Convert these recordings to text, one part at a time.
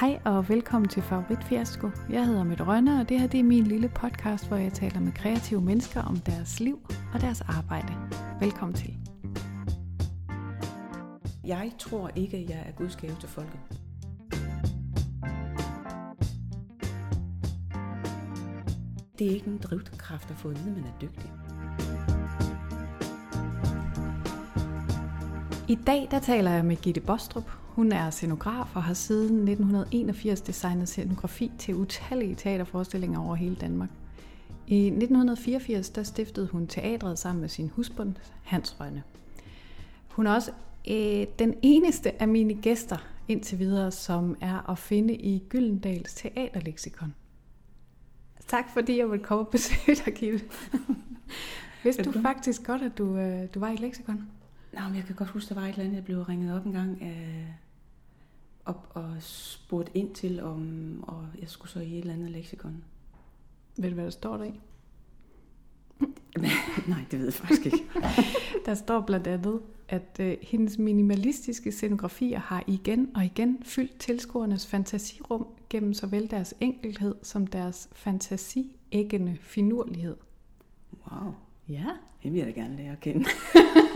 Hej og velkommen til Favorit Fiasko. Jeg hedder Mette Rønne, og det her det er min lille podcast, hvor jeg taler med kreative mennesker om deres liv og deres arbejde. Velkommen til. Jeg tror ikke, jeg er Guds gave til folket. Det er ikke en drivkraft at få at vide, at man er dygtig. I dag der taler jeg med Gitte Bostrup. Hun er scenograf og har siden 1981 designet scenografi til utallige teaterforestillinger over hele Danmark. I 1984 der stiftede hun teatret sammen med sin husbund Hans Rønne. Hun er også øh, den eneste af mine gæster indtil videre, som er at finde i Gyldendals teaterleksikon. Tak fordi jeg ville komme og besøge dig, Gitte. Vidste du faktisk godt, at du, øh, du var i leksikon? Nå, men jeg kan godt huske, der var et eller andet, jeg blev ringet op en gang øh, op og spurgt ind til, om og jeg skulle så i et eller andet leksikon. Ved du, hvad der står der i? Nej, det ved jeg faktisk ikke. Der står blandt andet, at øh, hendes minimalistiske scenografier har igen og igen fyldt tilskuernes fantasirum gennem såvel deres enkelhed som deres fantasiæggende finurlighed. Wow, Ja. det vil jeg da gerne lære at kende.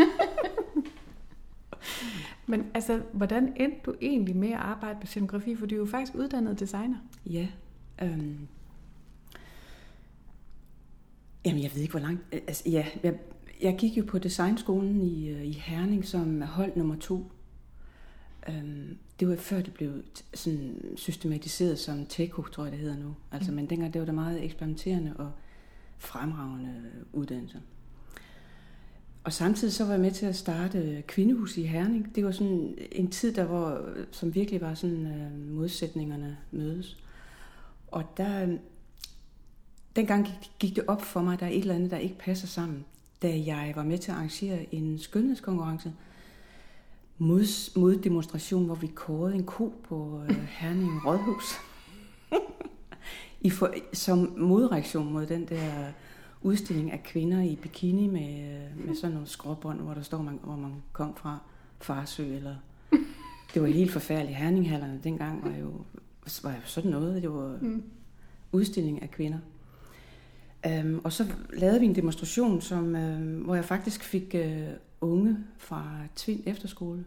Men altså, hvordan endte du egentlig med at arbejde med scenografi? For du er jo faktisk uddannet designer. Ja. Øhm. Jamen, jeg ved ikke, hvor langt... Altså, ja, jeg, jeg gik jo på designskolen i, øh, i Herning som hold nummer to. Øhm, det var før det blev sådan systematiseret som TECO, tror jeg det hedder nu. Altså, Mm. Men dengang det var der meget eksperimenterende og fremragende uddannelser. Og samtidig så var jeg med til at starte øh, Kvindehus i Herning. Det var sådan en tid, der var, som virkelig var sådan øh, modsætningerne mødes. Og der, øh, dengang gik, gik det op for mig, at der er et eller andet, der ikke passer sammen. Da jeg var med til at arrangere en skønhedskonkurrence, mod, moddemonstration, hvor vi kårede en ko på øh, Herning Rådhus. I for, som modreaktion mod den der udstilling af kvinder i bikini med, øh, med sådan nogle skråbånd, hvor der står, man, hvor man kom fra Farsø. Eller... Det var helt forfærdeligt. Herninghallerne dengang var jo, var jo sådan noget. Det var Mm. udstilling af kvinder. Um, og så lavede vi en demonstration, som, uh, hvor jeg faktisk fik uh, unge fra Tvind Efterskole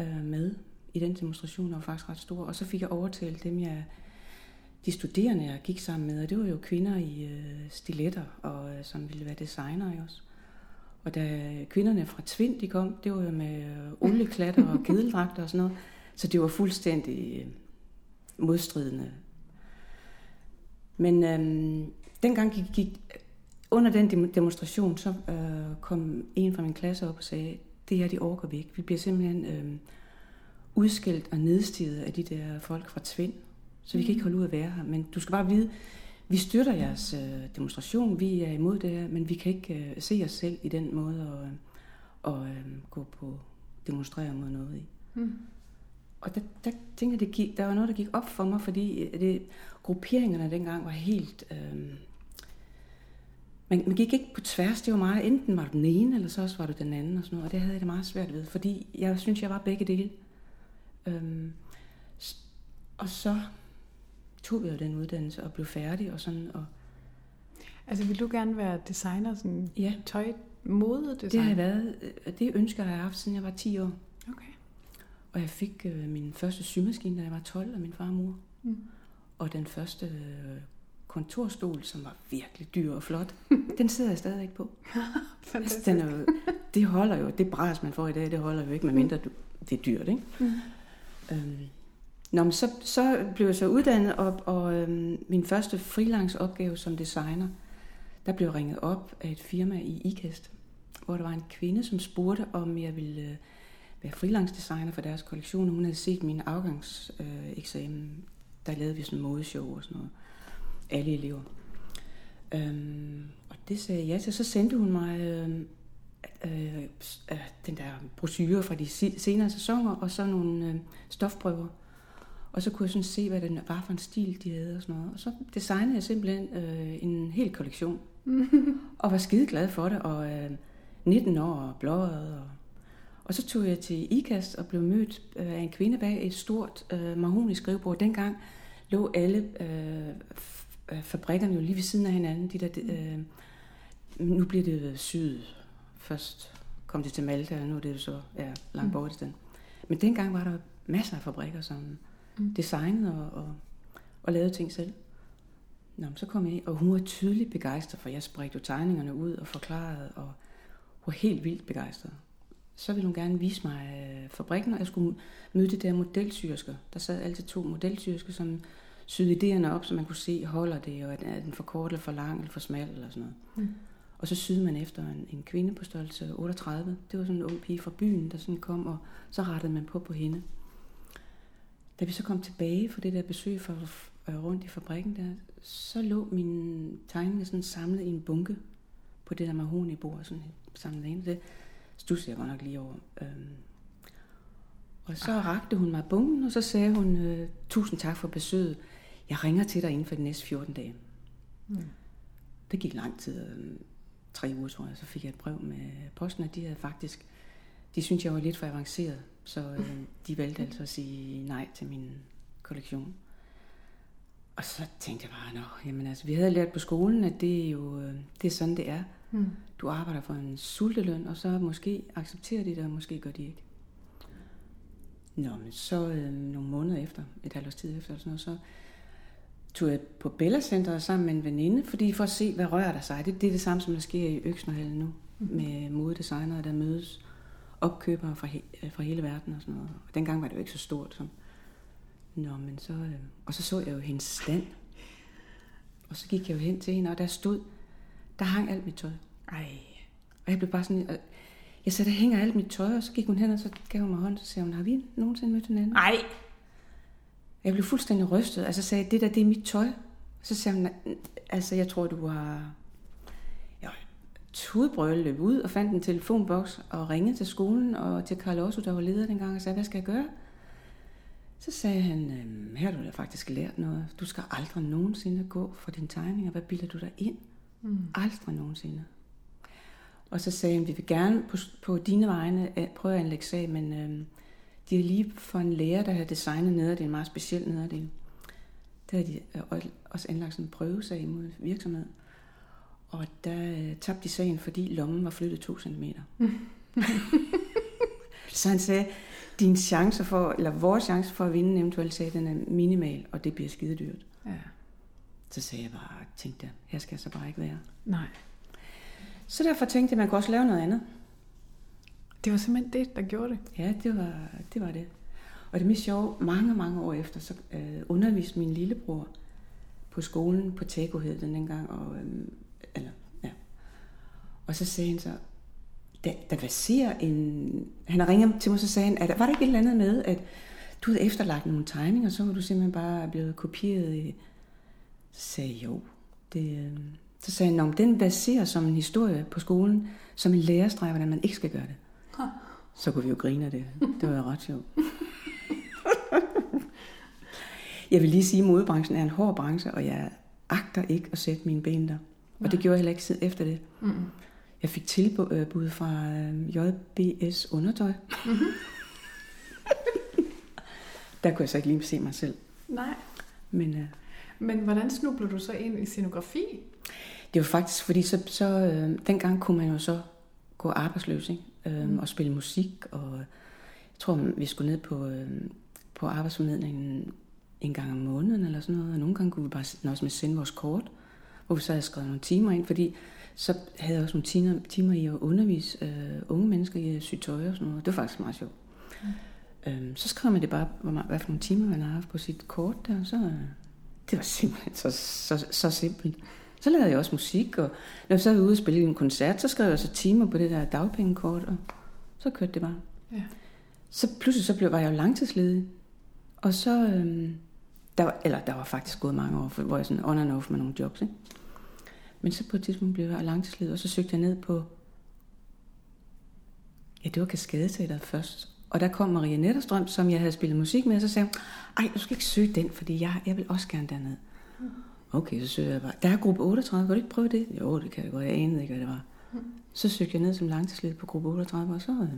uh, med i den demonstration, der var faktisk ret stor. Og så fik jeg overtalt dem, jeg, de studerende, jeg gik sammen med, og det var jo kvinder i øh, stiletter, og øh, som ville være designere også. Og da kvinderne fra Tvind, de kom, det var jo med øh, olieklatter og kedeldragter og sådan noget. Så det var fuldstændig øh, modstridende men øh, dengang gik, gik, under den demonstration, så øh, kom en fra min klasse op og sagde, det her, det orker vi ikke. Vi bliver simpelthen øh, udskilt og nedstiget af de der folk fra Tvind, så vi kan ikke holde ud at være her. Men du skal bare vide, vi støtter jeres øh, demonstration, vi er imod det her, men vi kan ikke øh, se os selv i den måde at, øh, og, øh, gå på demonstrere mod noget i. Mm. Og der, der tænkte jeg, det gik, der var noget, der gik op for mig, fordi det, grupperingerne dengang var helt... Øh, man, man gik ikke på tværs, det var meget, enten var du den ene, eller så også var du den anden, og sådan noget, og det havde jeg det meget svært ved, fordi jeg synes, jeg var begge dele. Øhm, og så tog jeg jo den uddannelse og blev færdig, og sådan, og Altså, vil du gerne være designer, sådan ja, tøj, modedesigner? det har jeg været, øh, det ønsker jeg har haft, siden jeg var 10 år. Okay. Og jeg fik øh, min første symaskine, da jeg var 12 af min far og mor. Mm. Og den første øh, kontorstol, som var virkelig dyr og flot, den sidder jeg stadig ikke på. Altså, Fantastisk. den er jo, det holder jo, det bras, man får i dag, det holder jo ikke, medmindre du, det er dyrt, ikke? Mm. Øhm, Nå, men så, så blev jeg så uddannet, og, og øhm, min første freelance opgave som designer, der blev jeg ringet op af et firma i Ikast, hvor der var en kvinde, som spurgte, om jeg ville øh, være freelance designer for deres kollektion, hun havde set min afgangseksamen. Øh, eksamen. der lavede vi sådan en modeshow og sådan noget. Alle elever. Øhm, og det sagde jeg ja til. Så sendte hun mig øhm, øh, øh, den der brochure fra de senere sæsoner, og så nogle øh, stofprøver. Og så kunne jeg sådan se, hvad det var for en stil, de havde og sådan noget. Og så designede jeg simpelthen øh, en hel kollektion. og var skide glad for det, og øh, 19 år og blåret. Og, Og så tog jeg til IKAST og blev mødt øh, af en kvinde bag et stort øh, mahonisk skrivebord. Dengang lå alle øh, øh, fabrikkerne jo lige ved siden af hinanden. De der, øh, nu bliver det syet. Først kom det til Malta, og nu er det jo så ja, langt mm. bort i den. Men dengang var der masser af fabrikker, som mm. designede og, og, og lavede ting selv. Nå, så kom jeg ind, og hun var tydeligt begejstret, for jeg spredte jo tegningerne ud og forklarede, og hun var helt vildt begejstret. Så ville hun gerne vise mig øh, fabrikken, og jeg skulle møde det der modelsyrsker. Der sad altid to modelsyrsker, som syede idéerne op, så man kunne se, holder det, og er den for kort eller for lang eller for smal eller sådan noget. Mm. Og så syede man efter en, en kvinde på størrelse 38. Det var sådan en ung pige fra byen, der sådan kom, og så rettede man på på hende. Da vi så kom tilbage fra det der besøg for øh, rundt i fabrikken der, så lå min tegninger sådan samlet i en bunke på det der mahoni bord, sådan samlet ind. Det stussede jeg godt nok lige over. Øhm. Og så rakte hun mig bunken, og så sagde hun, øh, tusind tak for besøget. Jeg ringer til dig inden for de næste 14 dage. Mm. Det gik lang tid, øh, tre uger tror jeg, så fik jeg et brev med posten, at de havde faktisk, de syntes, jeg var lidt for avanceret, så øh, de valgte altså at sige nej til min kollektion. Og så tænkte jeg bare, nå, jamen altså, vi havde lært på skolen, at det er jo, øh, det er sådan, det er. Mm. Du arbejder for en sulteløn, og så måske accepterer de det, og måske gør de ikke. Nå, men så øh, nogle måneder efter, et halvt års tid efter, sådan noget, så tog jeg på Bella Centeret sammen med en veninde, fordi for at se, hvad rører der sig. Det, det er det samme, som der sker i Øksnerhallen nu, mm. med modedesignere, der mødes opkøbere fra, he, fra hele verden og sådan noget. Og dengang var det jo ikke så stort som Nå, men så... Øh, og så så jeg jo hendes stand. Og så gik jeg jo hen til hende, og der stod... Der hang alt mit tøj. Ej. Og jeg blev bare sådan... Og jeg sagde, der hænger alt mit tøj, og så gik hun hen, og så gav hun mig hånd, så sagde hun, har vi nogensinde mødt hinanden? Nej. Jeg blev fuldstændig rystet, og så sagde jeg, det der, det er mit tøj. Så sagde hun, altså jeg tror, du har... Tudbrøl løb ud og fandt en telefonboks og ringede til skolen og til Carl Osso, der var leder dengang, og sagde, hvad skal jeg gøre? Så sagde han, øhm, her har du da faktisk lært noget. Du skal aldrig nogensinde gå for dine tegninger. Hvad bilder du dig ind? Mm. Aldrig nogensinde. Og så sagde han, vi vil gerne på, på dine vegne øh, prøve at anlægge sag, men øh, de er lige for en lærer, der har designet nederdel, en meget speciel nederdel. Der har de øh, også anlagt sådan en prøvesag mod virksomhed. Og der øh, tabte de sagen, fordi lommen var flyttet to centimeter. så han sagde, din chance for, eller vores chance for at vinde en eventuel sag, den er minimal, og det bliver skide dyrt. Ja. Så sagde jeg bare, tænkte jeg, her skal jeg så bare ikke være. Nej. Så derfor tænkte jeg, man kunne også lave noget andet. Det var simpelthen det, der gjorde det? Ja, det var det. Var det. Og det mest sjove, mange, mange år efter, så øh, underviste min lillebror på skolen på Tego hed den dengang, og, øh. Og så sagde han så, der, der baserer en... Han ringet til mig, så sagde han, at var der ikke et eller andet med, at du havde efterlagt nogle tegninger, og så var du simpelthen bare blevet kopieret. Så sagde jeg, jo. Det, øh, så sagde han, den baserer som en historie på skolen, som en lærerstreg, hvordan man ikke skal gøre det. Så kunne vi jo grine af det. Det var jo ret sjovt. jeg vil lige sige, at modebranchen er en hård branche, og jeg agter ikke at sætte mine ben der. Og det gjorde jeg heller ikke siden efter det. Mm. Jeg fik tilbud fra øh, JBS Undertøj. Mm-hmm. Der kunne jeg så ikke lige se mig selv. Nej. Men, øh, Men hvordan snublede du så ind i scenografi? Det var faktisk, fordi så, så øh, dengang kunne man jo så gå arbejdsløs ikke? Øh, mm. og spille musik. Og jeg tror, vi skulle ned på, øh, på arbejdsformidlingen en gang om måneden eller sådan noget. Og nogle gange kunne vi bare også med sende vores kort, hvor vi så havde skrevet nogle timer ind, fordi så havde jeg også nogle timer, timer i at undervise øh, unge mennesker i at sy tøj og sådan noget. Det var faktisk meget sjovt. Mm. Øhm, så skrev man det bare, hvor man, hvad for nogle timer man har haft på sit kort der, og så, øh, det var simpelthen så, så, så simpelt. Så lavede jeg også musik, og når så var ude og spille en koncert, så skrev jeg så timer på det der dagpengekort, og så kørte det bare. Ja. Så pludselig så blev, var jeg jo langtidsledig, og så, øhm, der var, eller der var faktisk gået mange år, hvor jeg sådan on and off med nogle jobs, ikke? Men så på et tidspunkt blev jeg langtidsledig, og så søgte jeg ned på, ja, det var Kaskadeteateret først. Og der kom Maria Netterstrøm, som jeg havde spillet musik med, og så sagde hun, ej, du skal ikke søge den, fordi jeg, jeg vil også gerne derned. Okay, så søger jeg bare, der er gruppe 38, kan du ikke prøve det? Jo, det kan jeg godt, jeg anede ikke, hvad det var. Så søgte jeg ned som langtidsledig på gruppe 38, og så,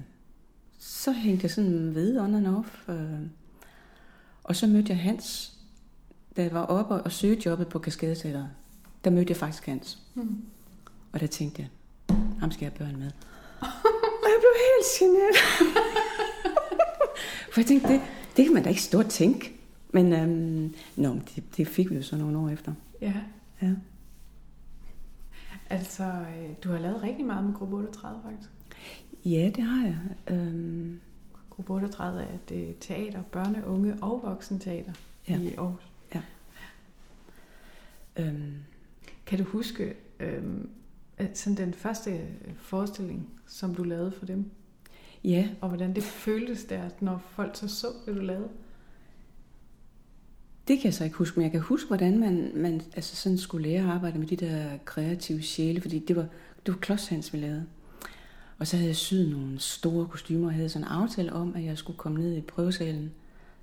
så hængte jeg sådan ved on and off. Øh. Og så mødte jeg Hans, da jeg var oppe og søgte jobbet på Kaskadeteateret. Der mødte jeg faktisk Hans. Mm. Og der tænkte jeg, ham skal jeg have børn med. og jeg blev helt generet. For jeg tænkte, det, det kan man da ikke stå og tænke. Men øhm, nå, det, det fik vi jo så nogle år efter. Ja. Ja. Altså, øh, du har lavet rigtig meget med gruppe 38, faktisk. Ja, det har jeg. Øhm, Gruppe 38 er det teater, børne, unge og voksenteater Ja. i Aarhus. øhm, Kan du huske øhm, at sådan den første forestilling, som du lavede for dem? ja, Og hvordan det føltes der, når folk så så, hvad du lavede? det kan jeg så ikke huske, men jeg kan huske, hvordan man, man altså sådan skulle lære at arbejde med de der kreative sjæle, fordi det var, det var klodshans, vi lavede. Og så havde jeg syet nogle store kostymer, og havde sådan en aftale om, at jeg skulle komme ned i prøvesalen,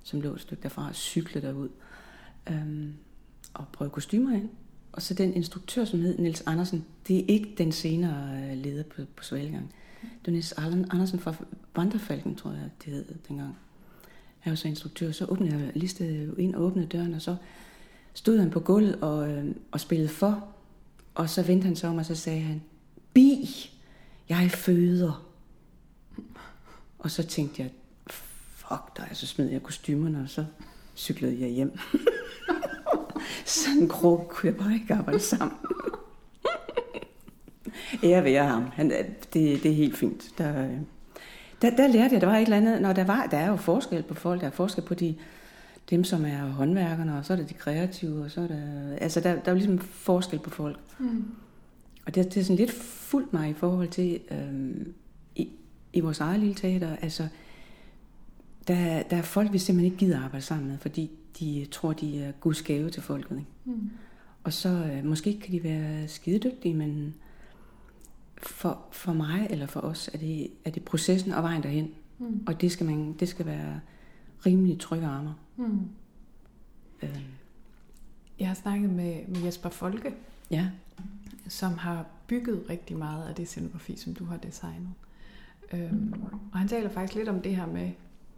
som lå et stykke derfra, og cykle derud, øhm, og prøve kostymer ind. Og så den instruktør, som hed Niels Andersen, det er ikke den senere øh, leder på, på Svalegang. Det var Niels Andersen fra Vandrefalken, tror jeg, det hed dengang. Han var så instruktør, så åbnede jeg lige ind og åbnede døren, og så stod han på gulvet og, øh, og spillede for. Og så vendte han sig om, og så sagde han, Bi, jeg føder. Og så tænkte jeg, fuck dig, så smed jeg kostymerne, og så cyklede jeg hjem. Sådan en krog kunne jeg bare ikke arbejde sammen. Ære være ham. Han, er- det, det er helt fint. Der, øh, der, der lærte jeg, der var et eller andet, når der var, der er jo forskel på folk, der er forskel på de, dem, som er håndværkerne, og så er der de kreative, og så er der, altså der, der er jo ligesom forskel på folk. Mm. Og det, det er sådan lidt fuldt mig i forhold til, øhm, i, i vores eget lille teater, altså, der, der er folk, vi simpelthen ikke gider arbejde sammen med, fordi de tror, de er guds gave til folket. Ikke? Mm. Og så øh, måske kan de være skidedygtige, men for, for mig eller for os er det, er det processen og vejen derhen. Mm. Og det skal, man, det skal være rimelig trygge armer. Mm. Øh, Jeg har snakket med, med Jesper Folke, ja, som har bygget rigtig meget af det scenografi, som du har designet. Øhm, og han taler faktisk lidt om det her med,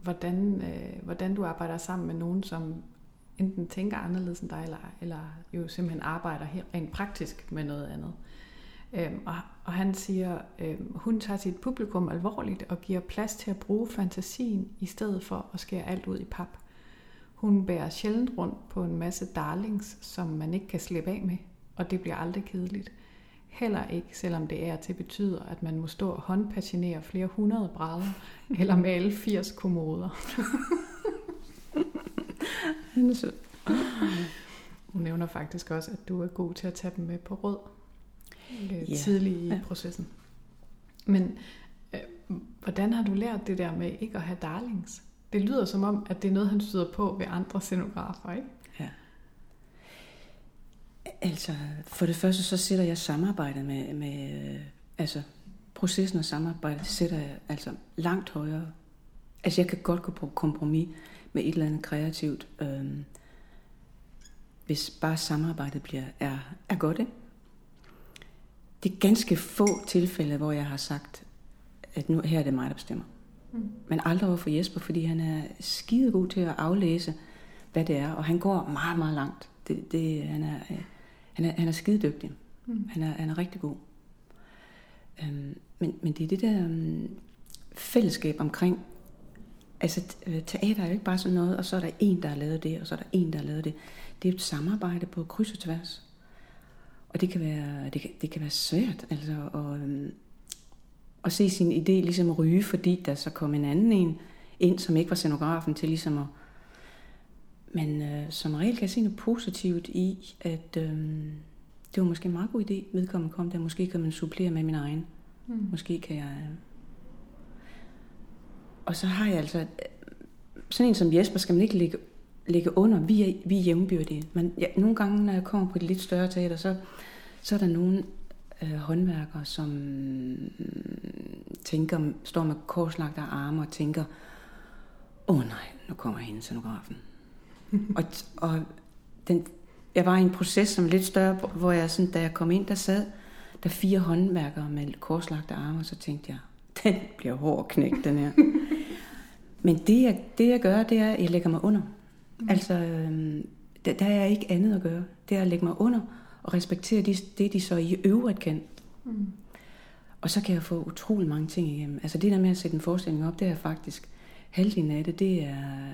hvordan, øh, hvordan du arbejder sammen med nogen, som enten tænker anderledes end dig, eller, eller jo simpelthen arbejder helt rent praktisk med noget andet. Øhm, og, og han siger, øhm, hun tager sit publikum alvorligt og giver plads til at bruge fantasien, i stedet for at skære alt ud i pap. Hun bærer sjældent rundt på en masse darlings, som man ikke kan slippe af med, og det bliver aldrig kedeligt. Heller ikke, selvom det er til betyder, at man må stå og håndpatinere flere hundrede brædder, eller male 80 kommoder. er. Hun nævner faktisk også, at du er god til at tage dem med på råd øh, Ja. tidligt i Ja. processen. Men øh, hvordan har du lært det der med ikke at have darlings? Det lyder som om, at det er noget, han støder på ved andre scenografer, ikke? Altså, for det første, så sætter jeg samarbejdet med, med øh, altså, processen og samarbejdet, det sætter jeg altså langt højere. Altså, jeg kan godt gå på kompromis med et eller andet kreativt, øhm, hvis bare samarbejdet bliver, er, er godt, ikke? Det er ganske få tilfælde, hvor jeg har sagt, at nu her er det mig, der bestemmer. Mm. Men aldrig over for Jesper, fordi han er skidegod til at aflæse, hvad det er, og han går meget, meget langt. Det, det, han, er, øh, han, er, han er skidedygtig. Mm. Han er, han er rigtig god. Øhm, men, men det er det der um, fællesskab omkring, altså øh, teater er jo ikke bare sådan noget, og så er der en, der har lavet det, og så er der en, der har lavet det. Det er et samarbejde på kryds og tværs. Og det kan være, det kan, det kan være svært, altså at, øhm, at se sin idé ligesom ryge, fordi der så kom en anden en ind, som ikke var scenografen til ligesom at... Men øh, som regel kan jeg se noget positivt i, at øh, det var måske en meget god idé, vedkommende kom der. Måske kan man supplere med min egen. Mm. Måske kan jeg... Øh... Og så har jeg altså... øh, Sådan en som Jesper skal man ikke ligge, ligge under. Vi er, vi er jævnbyrdige. Men ja, nogle gange, når jeg kommer på et lidt større teater, så, så er der nogle øh, håndværkere, som tænker, står med korslagte arme og tænker, åh oh, nej, nu kommer hende scenografen. Og, og den, jeg var i en proces, som lidt større, hvor jeg sådan, da jeg kom ind, der sad der fire håndværkere med korslagte arme, og så tænkte jeg, den bliver hård knægt, den her. Men det jeg, det, jeg gør, det er, at jeg lægger mig under. Mm. Altså, øhm, der, der er ikke andet at gøre. Det er at lægge mig under og respektere de, det, de så i øvrigt kan. Mm. Og så kan jeg få utrolig mange ting igennem. Altså det der med at sætte en forestilling op, det er faktisk halvdelen af det, det er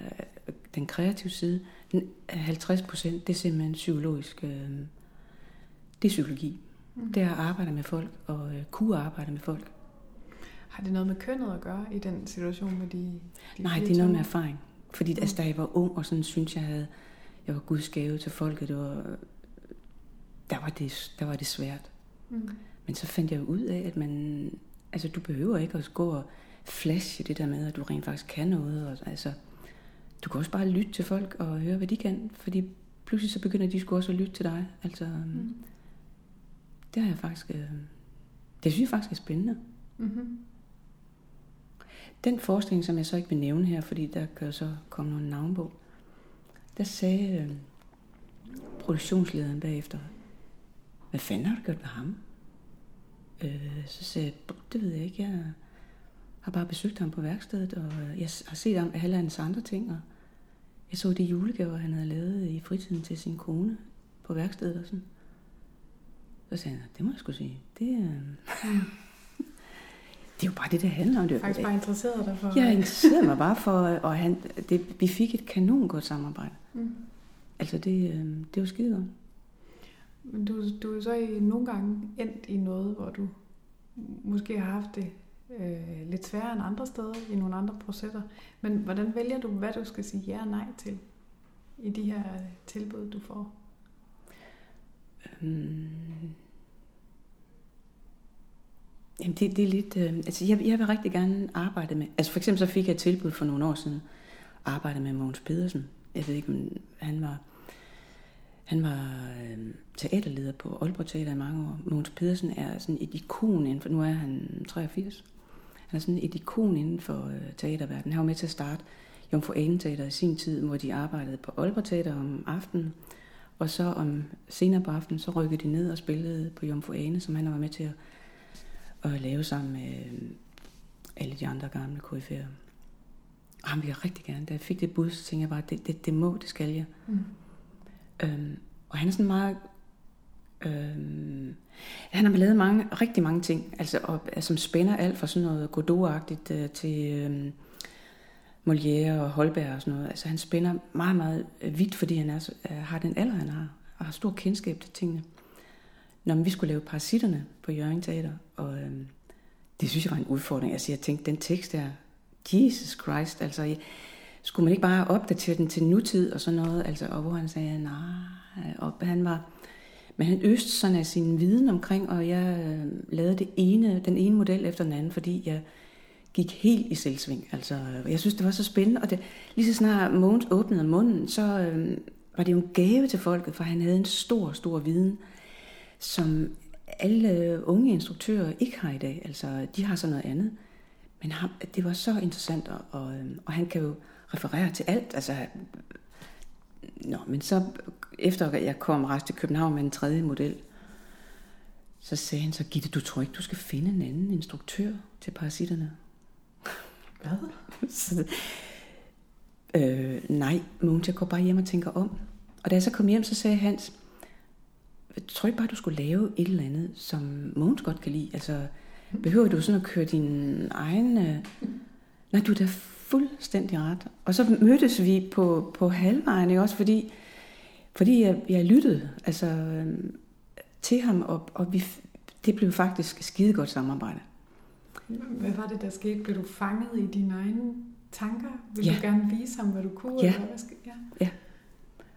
den kreative side. 50 procent, det er simpelthen psykologisk. Øh, det er psykologi. Mm. Det er at arbejde med folk og øh, kunne arbejde med folk. Har det noget med kønnet at gøre i den situation med de, de Nej, det er noget med erfaring. Fordi mm. altså, da jeg var ung, og sådan synes jeg havde, jeg var Guds gave til folket, det var, der, var det, der var det svært. Mm. Men så fandt jeg ud af, at man, altså du behøver ikke at gå og flashe det der med, at du rent faktisk kan noget. Og, altså, du kan også bare lytte til folk og høre, hvad de kan, fordi pludselig så begynder de sgu også at lytte til dig. Altså, mm. det har jeg faktisk, øh, det synes jeg faktisk er spændende. Mm-hmm. Den forskning, som jeg så ikke vil nævne her, fordi der kan så komme nogle navn på, der sagde øh, produktionslederen bagefter, hvad fanden har du gjort med ham? Øh, så sagde jeg, det ved jeg ikke, jeg har bare besøgt ham på værkstedet, og jeg har set ham alle hans andre ting, og jeg så de julegaver, han havde lavet i fritiden til sin kone på værkstedet og sådan. Så sagde han, det må jeg skulle sige. Det, øh, det er jo bare det, det handler om. Det er faktisk bare interesseret dig for... Jeg interesserede mig bare for, og han, det, vi fik et kanon godt samarbejde. Mm. Altså det, øh, det var skide godt. Men du, du er så i, nogle gange endt i noget, hvor du måske har haft det øh, lidt sværere end andre steder, i nogle andre processer. Men hvordan vælger du, hvad du skal sige ja og nej til i de her tilbud, du får? Øhm. Jamen det, det er lidt, øh, altså jeg, jeg vil rigtig gerne arbejde med, altså for eksempel så fik jeg et tilbud for nogle år siden, arbejde med Mogens Pedersen. Jeg ved ikke, om han var, han var øh, teaterleder på Aalborg Teater i mange år. Mogens Pedersen er sådan et ikon inden for, nu er han 83. Han er sådan et ikon inden for øh, teaterverdenen. Han var med til at starte Jomfru Ane Teater i sin tid, hvor de arbejdede på Aalborg Teater om aftenen. Og så om senere på aftenen, så rykkede de ned og spillede på Jomfru Ane, som han var med til at, at lave sammen med øh, alle de andre gamle KF'er. Og han ville rigtig gerne. Da jeg fik det bud, så tænkte jeg bare, det, det, det må, det skal jeg. Mm. Øhm, og han er sådan meget Øhm, han har lavet mange, rigtig mange ting, altså, og, øh, som spænder alt fra sådan noget Godot-agtigt øh, til øh, Molière og Holberg og sådan noget. Altså han spænder meget, meget øh, vidt, fordi han er, øh, har den alder, han har, og har stor kendskab til tingene. Når vi skulle lave Parasitterne på Jørgen Teater, og øh, det synes jeg var en udfordring. Altså jeg tænkte, den tekst der, Jesus Christ, altså jeg, skulle man ikke bare opdatere den til nutid og sådan noget, altså, og hvor han sagde, nej, og han var, men han øste sådan af sin viden omkring, og jeg øh, lavede det ene, den ene model efter den anden, fordi jeg gik helt i selvsving. Altså, jeg synes, det var så spændende, og det, lige så snart Mogens åbnede munden, så øh, var det jo en gave til folket, for han havde en stor, stor viden, som alle unge instruktører ikke har i dag. Altså, de har så noget andet. Men ham, det var så interessant, og, og, øh, og han kan jo referere til alt. Altså, Nå, men så efter jeg kom rejse til København med en tredje model, så sagde han så, Gitte, du tror ikke, du skal finde en anden instruktør til parasitterne? Hvad? så, øh, nej, Mogens, jeg går bare hjem og tænker om. Og da jeg så kom hjem, så sagde Hans, jeg tror ikke bare, du skulle lave et eller andet, som Mogens godt kan lide. Altså, behøver du sådan at køre din egen... Øh... Nej, du er da fuldstændig ret. Og så mødtes vi på, på halvvejen, ikke? også fordi, fordi jeg, jeg lyttede altså, øh, til ham, og, og vi, det blev faktisk skide godt samarbejde. Hvad var det, der skete? Blev du fanget i dine egne tanker? Vil ja. du gerne vise ham, hvad du kunne? Ja. Eller hvad skal... ja. ja.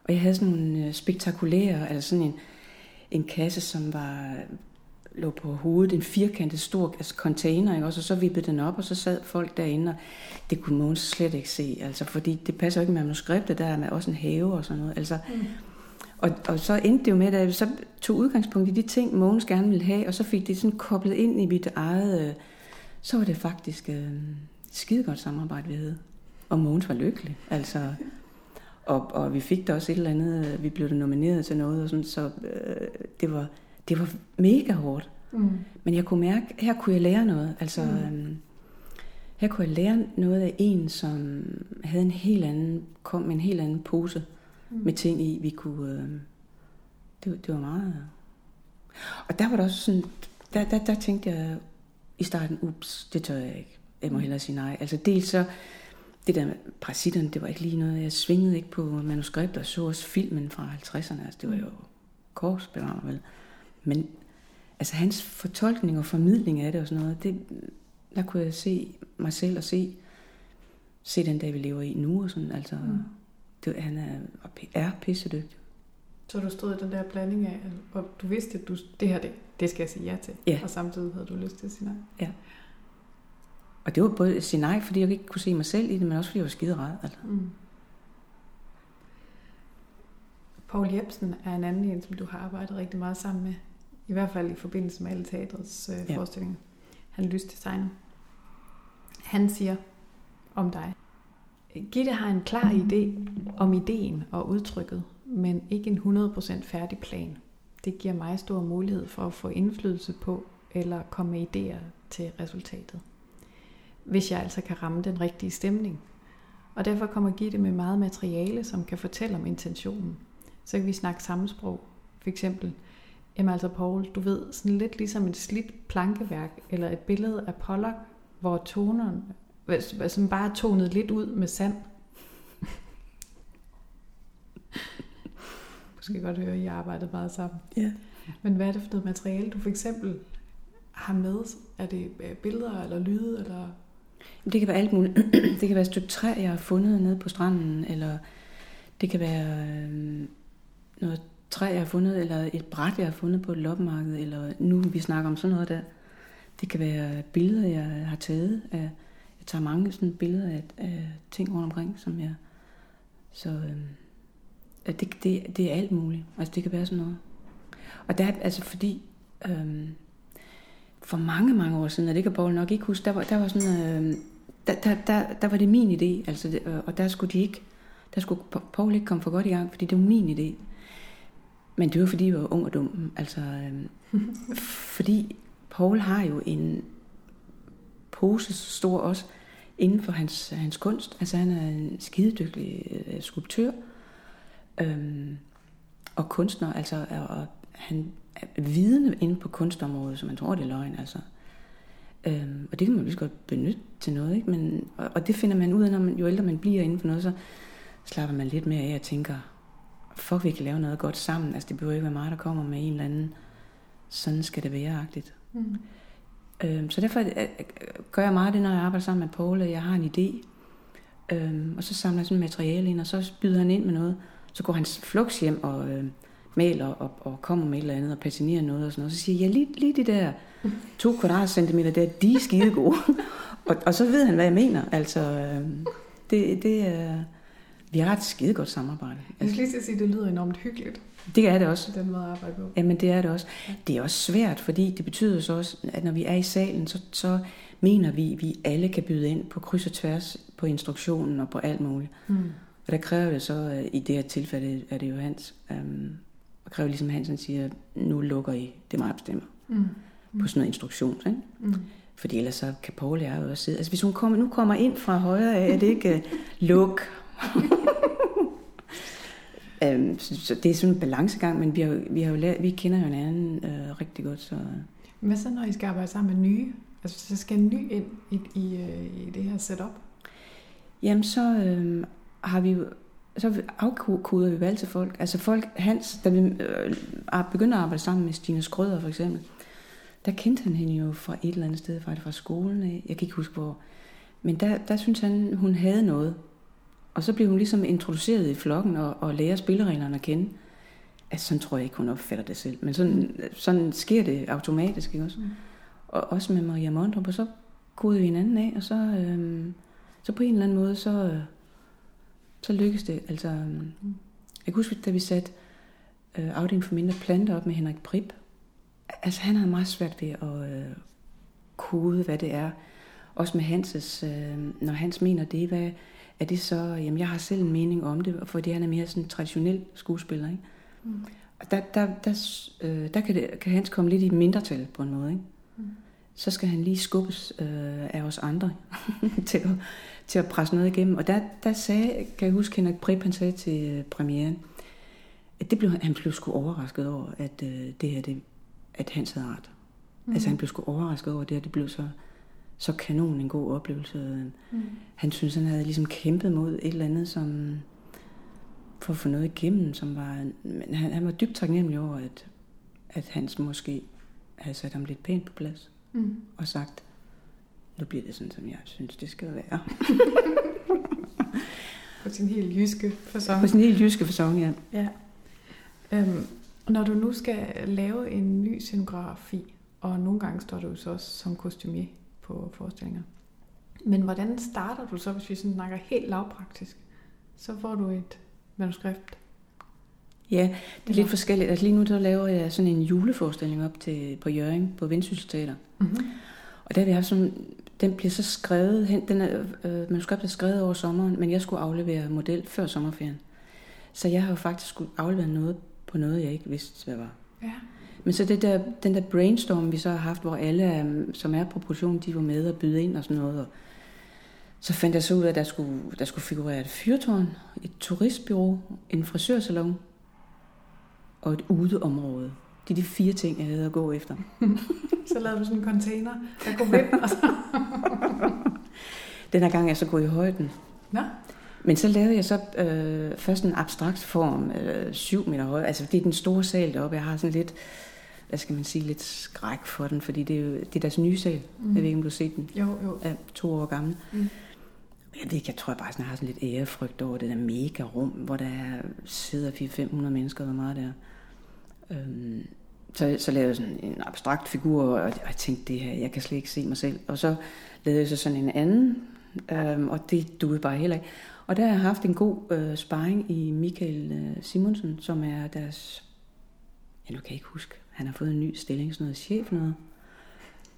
Og jeg havde sådan nogle øh, spektakulære, altså sådan en, en kasse, som var lå på hovedet, en firkantet stor altså container, ikke? og så vippede den op, og så sad folk derinde, og det kunne Måns slet ikke se, altså, fordi det passer ikke med manuskriptet, der er med også en have og sådan noget. Altså, mm. og, og så endte det jo med, at jeg så tog udgangspunkt i de ting, Måns gerne ville have, og så fik det sådan koblet ind i mit eget, øh, så var det faktisk øh, skide godt samarbejde, vi havde. Og Måns var lykkelig, altså... Og, og vi fik da også et eller andet, øh, vi blev nomineret til noget, og sådan, så øh, det var det var mega hårdt. Mm. Men jeg kunne mærke, her kunne jeg lære noget. Altså, mm. øhm, her kunne jeg lære noget af en, som havde en helt anden, kom med en helt anden pose mm. med ting i, vi kunne... Øh, det, det var meget... Og der var der også sådan... Der, der, der tænkte jeg i starten, ups, det tør jeg ikke. Jeg må hellere sige nej. Altså dels så... Det der med parasitterne, det var ikke lige noget. Jeg svingede ikke på manuskripter og så også filmen fra 50'erne. Altså det var jo korsbevarer vel. Men altså hans fortolkning og formidling af det og sådan noget, det, der kunne jeg se mig selv og se, se den dag, vi lever i nu og sådan. Altså, mm. det, han er, er pissedygtig. Så du stod i den der blanding af, og du vidste, at du, det her, det, det skal jeg sige ja til. Ja. Og samtidig havde du lyst til at sige nej. Ja. Og det var både at sige nej, fordi jeg ikke kunne se mig selv i det, men også fordi jeg var skide. Altså. Mm. Paul Jebsen er en anden en, som du har arbejdet rigtig meget sammen med. I hvert fald i forbindelse med alle teatrets øh, ja. forestillinger. Han er lysdesigner. Han siger om dig. Gitte har en klar idé om ideen og udtrykket, men ikke en 100% færdig plan. Det giver mig stor mulighed for at få indflydelse på eller komme med idéer til resultatet. Hvis jeg altså kan ramme den rigtige stemning. Og derfor kommer Gitte med meget materiale, som kan fortælle om intentionen. Så kan vi snakke samme sprog. For eksempel, jamen altså Paul, du ved, sådan lidt ligesom et slidt plankeværk, eller et billede af Pollock, hvor tonerne, som bare er tonet lidt ud med sand. Måske godt høre, at I har arbejdet meget sammen. Ja. Men hvad er det for noget materiale, du for eksempel har med? Er det øh, billeder eller lyde? Eller? Det kan være alt muligt. det kan være et stykke træ, jeg har fundet nede på stranden, eller det kan være øh, noget træ, jeg har fundet, eller et bræt, jeg har fundet på et loppemarked, eller nu vi snakker om sådan noget der. Det kan være billeder, jeg har taget af, jeg tager mange sådan billeder af, af ting rundt omkring, som jeg, så øh, det, det, det er alt muligt. Altså det kan være sådan noget. Og der altså fordi, øh, for mange, mange år siden, og det kan Paul nok ikke huske, der var, der var sådan, øh, der, der, der, der var det min idé, altså, det, og der skulle de ikke, der skulle Paul ikke komme for godt i gang, fordi det var min idé. Men det var fordi, jeg var ung og dum. Altså, øh, fordi Paul har jo en pose så stor også inden for hans, hans kunst. Altså han er en skidedygtig øh, skulptør øh, og kunstner. Altså, og han er vidende inde på kunstområdet, som man tror, det er løgn. Altså. Øh, og det kan man lige så godt benytte til noget. Ikke? Men, og, og det finder man ud af, når man, jo ældre man bliver inden for noget, så slapper man lidt mere af og tænker, fuck, vi kan lave noget godt sammen. Altså, det behøver ikke være mig, der kommer med en eller anden, sådan skal det være-agtigt. Mm. Øhm, så derfor øh, gør jeg meget det, når jeg arbejder sammen med Paul, at jeg har en idé. Øhm, og så samler jeg sådan materiale ind, og så byder han ind med noget. Så går han flux hjem og øh, maler og, og kommer med et eller andet og patinerer noget og sådan noget. Så siger jeg, ja, lige, lige de der to kvadratcentimeter der, de er skide gode. og, og så ved han, hvad jeg mener. Altså, øh, det, det er... Øh, vi har et skide godt samarbejde. Jeg skal lige sige, at det lyder enormt hyggeligt. Det er det også. Den måde at arbejde på. Jamen det er det også. Det er også svært, fordi det betyder så også, at når vi er i salen, så, så mener vi, at vi alle kan byde ind på kryds og tværs på instruktionen og på alt muligt. Mm. Og der kræver det så, i det her tilfælde er det jo Hans, um, og kræver ligesom Hansen siger, nu lukker I, det mig, bestemmer. Mm. På sådan noget instruktion, ikke? Mm. Fordi ellers så kan Paul og jeg jo også sidde. Altså hvis hun kommer, nu kommer ind fra højre af, er det ikke uh, luk, øhm, så, så det er sådan en balancegang, men vi, har, vi, har jo lært, vi kender jo hinanden øh, rigtig godt. Så. Hvad så, når I skal arbejde sammen med nye? Altså, så skal en ny ind i, i, øh, i det her setup? Jamen, så øh, har vi jo så afkoder vi valg til folk. Altså folk, Hans, da vi øh, begyndte at arbejde sammen med Stine Skrøder for eksempel, der kendte han hende jo fra et eller andet sted, fra, fra skolen af. Jeg kan ikke huske hvor. Men der, der synes han, hun havde noget. Og så bliver hun ligesom introduceret i flokken og, og lærer spillereglerne at kende. Altså, sådan tror jeg ikke, hun opfatter det selv. Men sådan, sådan sker det automatisk, ikke også? Mm. Og også med Maria Mondrup, og så kodede vi hinanden af, og så, øhm, så på en eller anden måde, så, så lykkedes det. Altså, øhm. Jeg kan huske, da vi satte øh, afdelingen for mindre planter op med Henrik Prip. Altså, han havde meget svært ved at øh, kode, hvad det er. Også med Hanses, øh, når Hans mener det, hvad, er det så, jamen jeg har selv en mening om det, fordi han er mere sådan en traditionel skuespiller. Ikke? Mm. Og der, der, der, øh, der kan, det, kan Hans komme lidt i mindretal på en måde. Ikke? Mm. så skal han lige skubbes øh, af os andre til, at, til at presse noget igennem. Og der, der sagde, kan jeg huske, Henrik Prip, han sagde til øh, premieren, at det blev, han blev sgu overrasket over, at øh, det her, det, at Hans havde ret. Mm. Altså han blev sgu overrasket over det, og det blev så, så kanon en god oplevelse. Mm. Han synes, han havde ligesom kæmpet mod et eller andet, som for at få noget igennem, som var... Men han, han var dybt taknemmelig over, at, at Hans måske havde sat ham lidt pænt på plads. Mm. Og sagt, nu bliver det sådan, som jeg synes, det skal være. på sin helt jyske fasong. På sin helt jyske fasong, ja. ja. Øhm, når du nu skal lave en ny scenografi, og nogle gange står du så også som kostumier på forestillinger. Men hvordan starter du så, hvis vi sådan snakker helt lavpraktisk? Så får du et manuskript. Ja, det er lidt forskelligt. Altså lige nu så laver jeg sådan en juleforestilling op til, på Jørgen, på Vendsyssel Mm-hmm. Og der har vi haft sådan, den bliver så skrevet hen, den er, øh, manuskriptet er skrevet over sommeren, men jeg skulle aflevere model før sommerferien. Så jeg har jo faktisk skulle aflevere noget på noget, jeg ikke vidste, hvad var. Ja. Men så det der, den der brainstorm, vi så har haft, hvor alle, um, som er på produktion, de var med og byde ind og sådan noget. Og så fandt jeg så ud af, at der skulle, der skulle figurere et fyrtårn, et turistbyrå, en frisørsalon og et udeområde. Det er de fire ting, jeg havde at gå efter. så lavede du sådan en container, der kunne vinde. Og så... Den her gang er jeg så gået i højden. Nå. Men så lavede jeg så øh, først en abstrakt form, øh, syv meter høj. Altså det er den store sal deroppe. Jeg har sådan lidt, hvad skal man sige, lidt skræk for den, fordi det er jo det er deres nye sal. Mm. Jeg ved ikke, om du har set den. Jo, jo. Er to år gammel. Mm. Jeg ved ikke, jeg tror bare, at jeg har sådan lidt ærefrygt over det der mega rum, hvor der sidder 400-500 mennesker, hvor meget der øhm, så, så lavede jeg sådan en abstrakt figur, og jeg tænkte, det her, jeg kan slet ikke se mig selv. Og så lavede jeg så sådan en anden, øhm, og det duede bare heller ikke. Og der har jeg haft en god øh, sparring i Michael øh, Simonsen, som er deres, ja nu kan jeg ikke huske, han har fået en ny stilling, sådan noget chef noget.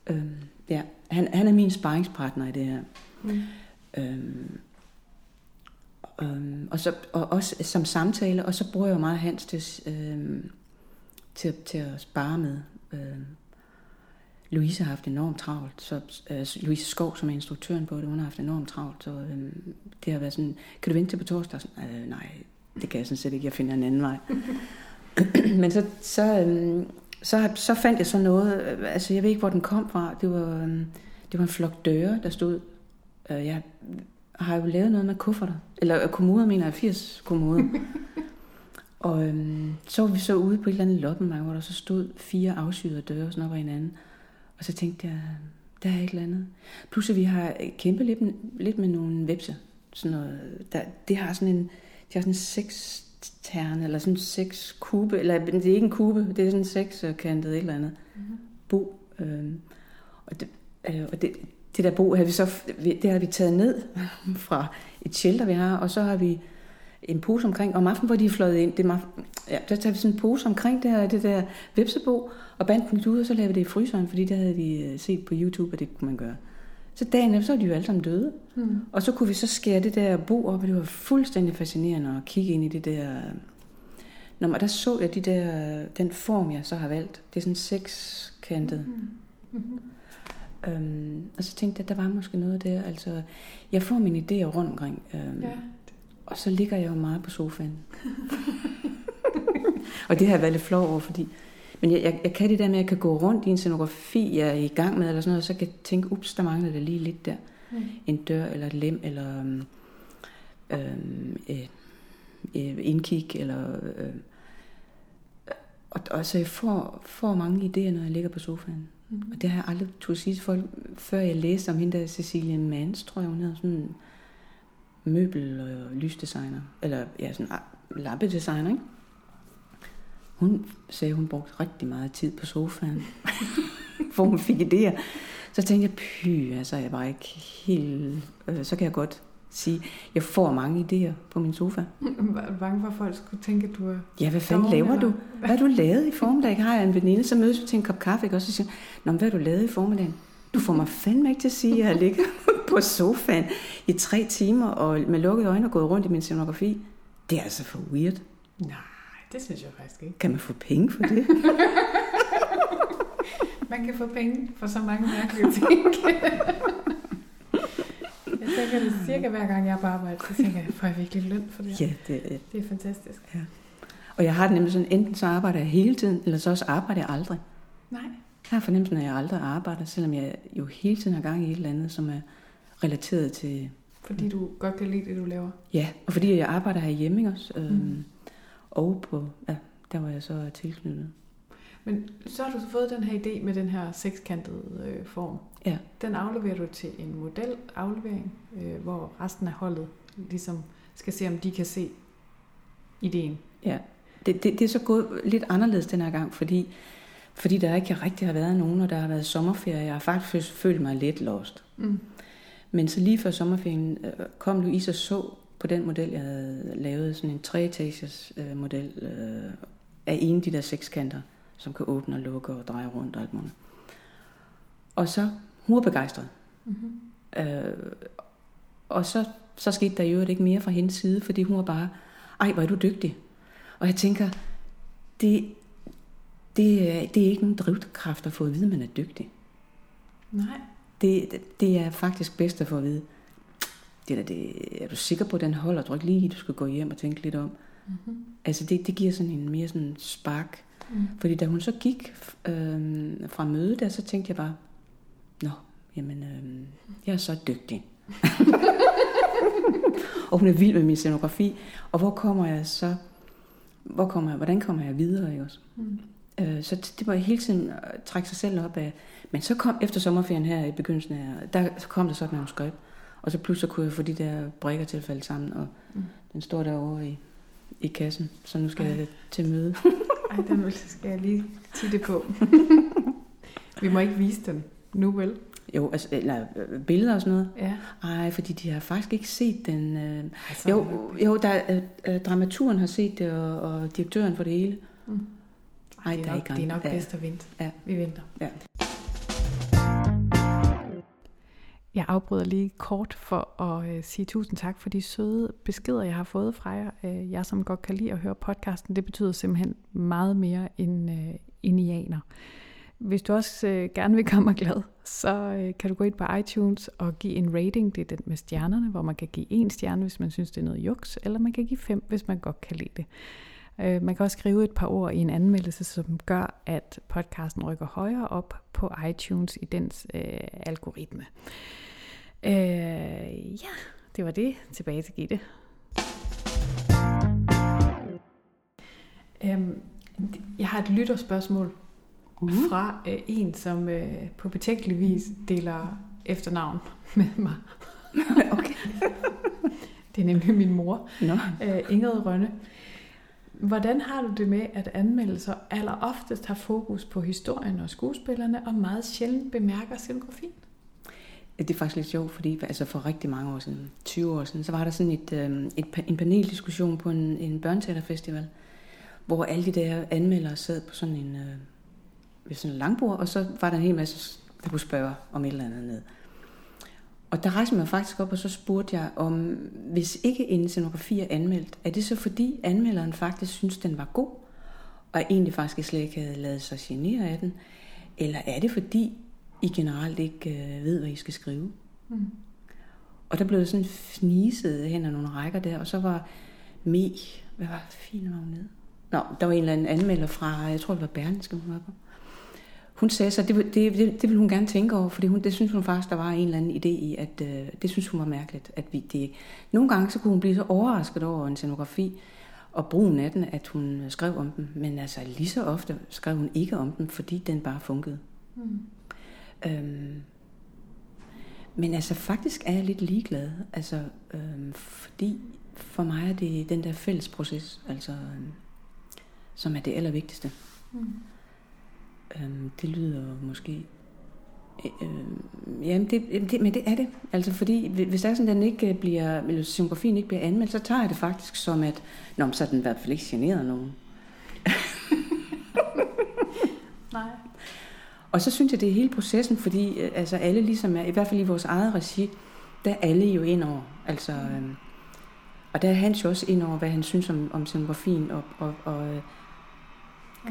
Øhm, ja, han, han er min sparringspartner i det her. Mm. Øhm, øhm, og, så, og også som samtale, og så bruger jeg jo meget Hans til, øhm, til, til at spare med. Øhm, Louise har haft enormt travlt, så øh, Louise Skov, som er instruktøren på det, hun har haft enormt travlt, så øh, det har været sådan, kan du vente til på torsdag? Øh, nej, det kan jeg sådan set ikke, jeg finder en anden vej. Men så, så, øh, så, så fandt jeg så noget, øh, altså jeg ved ikke, hvor den kom fra, det var, øh, det var en flok døre, der stod, øh, jeg har jo lavet noget med kufferter, eller kommoder, mener jeg, 80 kommoder. og øh, så var vi så ude på et eller andet loppemarked, hvor der så stod fire afsyede døre sådan op ad hinanden. Og så tænkte jeg, der er et eller andet. Plus at vi har kæmpet lidt, lidt med nogle vepse. Sådan noget, der, det har sådan en, det har sådan seks tern, eller sådan seks kube, eller det er ikke en kube, det er sådan en sekskantet et eller andet mm-hmm. bo. Øh, og det, øh, og det, det der bo har vi så, det har vi taget ned fra et shelter, vi har, og så har vi en pose omkring, om aftenen, hvor de er fløjet ind, det er, ja, der tager vi sådan en pose omkring det, her, det der vepsebo, og bandt den ud, og så lavede vi det i fryseren, fordi det havde vi øh, set på YouTube, at det kunne man gøre. Så dagen efter, så var de jo alle sammen døde. Mm. Og så kunne vi så skære det der bo op, og det var fuldstændig fascinerende at kigge ind i det der... Når man, der så jeg de der, den form, jeg så har valgt. Det er sådan sekskantet. Mm. Mm-hmm. Øhm, og så tænkte jeg, at der var måske noget der. Altså, jeg får mine idéer rundt omkring. Øhm, ja. Og så ligger jeg jo meget på sofaen. og det har jeg været lidt flov over, fordi... Men jeg, jeg, jeg kan det der med, at jeg kan gå rundt i en scenografi, jeg er i gang med, eller sådan noget, og så kan jeg tænke, ups, der mangler der lige lidt der. Mm. En dør, eller et lem, eller øhm, øhm øh, øh, indkig, eller... Øh, og, og så jeg får, får mange idéer, når jeg ligger på sofaen. Mm. Og det har jeg aldrig turde sige til folk, før jeg læste om hende der Cecilia Mans, tror jeg, hun hedder sådan møbel- og lysdesigner, eller ja, sådan lappedesigner, ikke? Hun sagde, hun brugte rigtig meget tid på sofaen, hvor hun fik idéer. Så tænkte jeg, py, altså jeg bare ikke helt... Øh, så kan jeg godt sige, jeg får mange idéer på min sofa. Var du bange for, at folk skulle tænke, at du er... Ja, hvad fanden laver eller? du? Hvad har du lavet i formiddag? Har jeg en veninde, så mødes vi til en kop kaffe, ikke? og så siger Nå, hvad har du lavet i formiddagen? Du får mig fandme ikke til at sige, at jeg ligger på sofaen i tre timer og med lukkede øjne og gået rundt i min scenografi. Det er altså for weird. Nej, det synes jeg faktisk ikke. Kan man få penge for det? Man kan få penge for så mange mærkelige ting. jeg tænker det cirka hver gang jeg er på arbejde, så tænker jeg, får jeg virkelig løn for det Ja, det, Det er fantastisk. Ja. Og jeg har det nemlig sådan, enten så arbejder jeg hele tiden, eller så også arbejder jeg aldrig. Nej. Jeg har fornemmelsen af, at jeg aldrig arbejder, selvom jeg jo hele tiden har gang i et eller andet, som er relateret til... Fordi du godt kan lide det, du laver. Ja, og fordi jeg arbejder her hjemme ikke også, øhm, Mm. Og på, ja, der var jeg så tilknyttet. Men så har du så fået den her idé med den her sekskantede øh, form. Ja. Den afleverer du til en modelaflevering, øh, hvor resten af holdet ligesom skal se, om de kan se ideen. Ja, det, det, det er så gået lidt anderledes den her gang, fordi, fordi der ikke rigtig har været nogen, og der har været sommerferie. Jeg har faktisk følt mig lidt lost. Mm. Men så lige før sommerferien øh, kom Louise og så på den model, jeg havde lavet, sådan en treetagers øh, model øh, af en af de der sekskanter, som kan åbne og lukke og dreje rundt og alt muligt. Og så, hun var begejstret. Mm-hmm. Øh, og så, så skete der jo ikke mere fra hendes side, fordi hun var bare, ej, hvor er du dygtig. Og jeg tænker, det, det, er- det er ikke nogen drivkraft at få at vide, at man er dygtig. Nej. Det, det- det er faktisk bedst at få at vide. Det der, det, er du sikker på, at den holder? Tror ikke lige, du skal gå hjem og tænke lidt om. Mm-hmm. Altså det, det giver sådan en mere sådan spark. Mm. Fordi da hun så gik øh, fra mødet der, så tænkte jeg bare, nå, jamen, øh, jeg er så dygtig. og hun er vild med min scenografi. Og hvor kommer jeg så, hvor kommer jeg, hvordan kommer jeg videre, ikke også? Mm. Øh, så det var hele tiden at trække sig selv op af. Men så kom efter sommerferien her i begyndelsen af, der kom der så et manuskript. Og så pludselig kunne jeg få de der brikker til at falde sammen, og Mm. den står derovre i, i kassen, så nu skal Ej. jeg til møde. Ej, den skal jeg lige titte på. Vi må ikke vise den nu, vel? Jo, altså, eller øh, billeder og sådan noget. Ja. Ej, fordi de har faktisk ikke set den. Øh... Altså, Jo, jo der, øh, øh, dramaturen har set det, og, og direktøren for det hele. Mm. Ej, det, der er er nok, det er nok bedst at vente. Ja. Vi venter. Ja. Jeg afbryder lige kort for at øh, sige tusind tak for de søde beskeder, jeg har fået fra jer. Øh, jeg, som godt kan lide at høre podcasten, det betyder simpelthen meget mere end øh, indianer. Hvis du også øh, gerne vil gøre mig glad, så øh, kan du gå ind på iTunes og give en rating. Det er den med stjernerne, hvor man kan give en stjerne, hvis man synes, det er noget juks, eller man kan give fem, hvis man godt kan lide det. Øh, man kan også skrive et par ord i en anmeldelse, som gør, at podcasten rykker højere op på iTunes i dens øh, algoritme. Øh, ja, det var det. Tilbage til Gitte. Øhm, jeg har et lytterspørgsmål Mhm. fra øh, en, som øh, på betænkelig vis deler efternavn med mig. okay. Det er nemlig min mor, Nå. øh, Ingrid Rønne. Hvordan har du det med, at anmeldelser aller oftest har fokus på historien og skuespillerne, og meget sjældent bemærker scenografien? Det er faktisk lidt sjovt, fordi altså for rigtig mange år siden, 20 år siden, så var der sådan et, øh, et, en paneldiskussion på en, en børneteaterfestival, hvor alle de der anmeldere sad på sådan en, øh, ved sådan en langbord, og så var der en hel masse, der kunne spørge om et eller andet ned. Og der rejste mig faktisk op, og så spurgte jeg om, hvis ikke en scenografi er anmeldt, er det så fordi anmelderen faktisk synes, den var god, og egentlig faktisk slet ikke havde lavet sig genere af den, eller er det fordi, I generelt ikke øh, ved, hvad I skal skrive? Mm. Og der blev sådan fniset hen ad nogle rækker der, og så var Me, hvad var fint var hun nede? Nå, der var en eller anden anmelder fra, jeg tror det var Berlingske, hun var på. Hun sagde så, det, det, det, det ville hun gerne tænke over, fordi hun, det synes hun faktisk, der var en eller anden idé i, at øh, det synes hun var mærkeligt. At vi, det, nogle gange så kunne hun blive så overrasket over en scenografi og brugen af den, at hun skrev om den. Men altså lige så ofte skrev hun ikke om den, fordi den bare funkede. Mm. Øhm, men altså faktisk er jeg lidt ligeglad, altså øhm, fordi for mig er det den der fælles proces, altså øhm, som er det allervigtigste. Mm. Øhm, det lyder måske Øh, jamen, det, det, men det er det. Altså, fordi hvis det er sådan, den ikke bliver, eller scenografien ikke bliver anmeldt, så tager jeg det faktisk som, at Nå, så er den i hvert fald ikke generet nogen. Nej. Og så synes jeg, det er hele processen, fordi øh, altså alle ligesom er, i hvert fald i vores eget regi, der er alle jo ind over. Altså, øh, og der er Hans jo også ind over, hvad han synes om, om scenografien, og, og, og øh,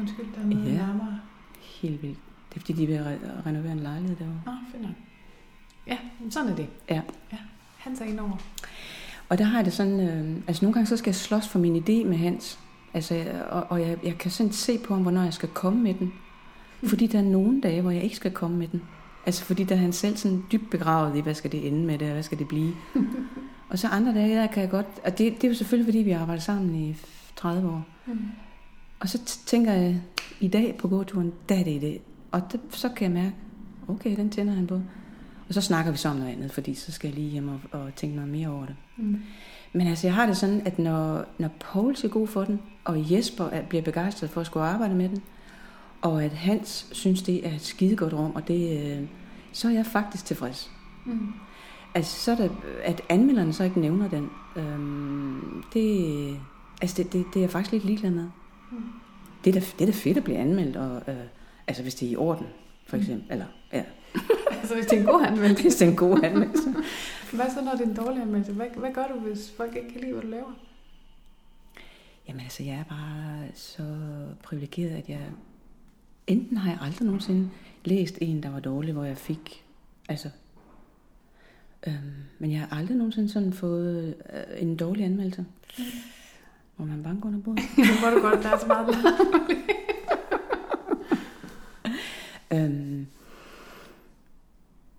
Undskyld, der er noget Ja. nærmere. Helt vildt. Det er fordi, de er ved at re- renovere en lejlighed derovre. Nå, fint nok. Ja, sådan er det. Ja. ja. Han tager ind over. Og der har jeg det sådan, øh, altså nogle gange så skal jeg slås for min idé med Hans. Altså, og, og jeg, jeg kan sådan se på ham, hvornår jeg skal komme med den. Fordi der er nogle dage, hvor jeg ikke skal komme med den. Altså fordi der er han selv sådan dybt begravet i, hvad skal det ende med det, og hvad skal det blive. og så andre dage, der kan jeg godt, og det, det er jo selvfølgelig, fordi vi har arbejdet sammen i 30 år. Mm. Og så tænker jeg, i dag på gåturen, der er det det. Og det, så kan jeg mærke, okay, den tænder han på. Og så snakker vi så om noget andet, fordi så skal jeg lige hjem og, og tænke noget mere over det. Mm. Men altså, jeg har det sådan, at når, når Paul siger god for den, og Jesper er, bliver begejstret for at skulle arbejde med den, og at Hans synes, det er et skidegodt rum, og det, øh, så er jeg faktisk tilfreds. Mm. Altså, så er det, at anmelderne så ikke nævner den, øhm, det, altså det, det, det er jeg faktisk lidt ligeglad med. Mm. Det er da, det er da fedt at blive anmeldt, og, øh, altså hvis det er i orden, for eksempel. Mm. Eller, ja, altså, hvis det er en god anmeldelse. hvis det er en god anmeldelse. Hvad så, når det er en dårlig anmeldelse? Hvad, hvad gør du, hvis folk ikke kan lide, hvad du laver? Jamen altså, jeg er bare så privilegeret, at jeg... Enten har jeg aldrig nogensinde læst en, der var dårlig, hvor jeg fik... Altså... Øhm, men jeg har aldrig nogensinde sådan fået øh, en dårlig anmeldelse. Mm. Hvor man banker under bordet. Nu må du godt, der er så meget. Øhm,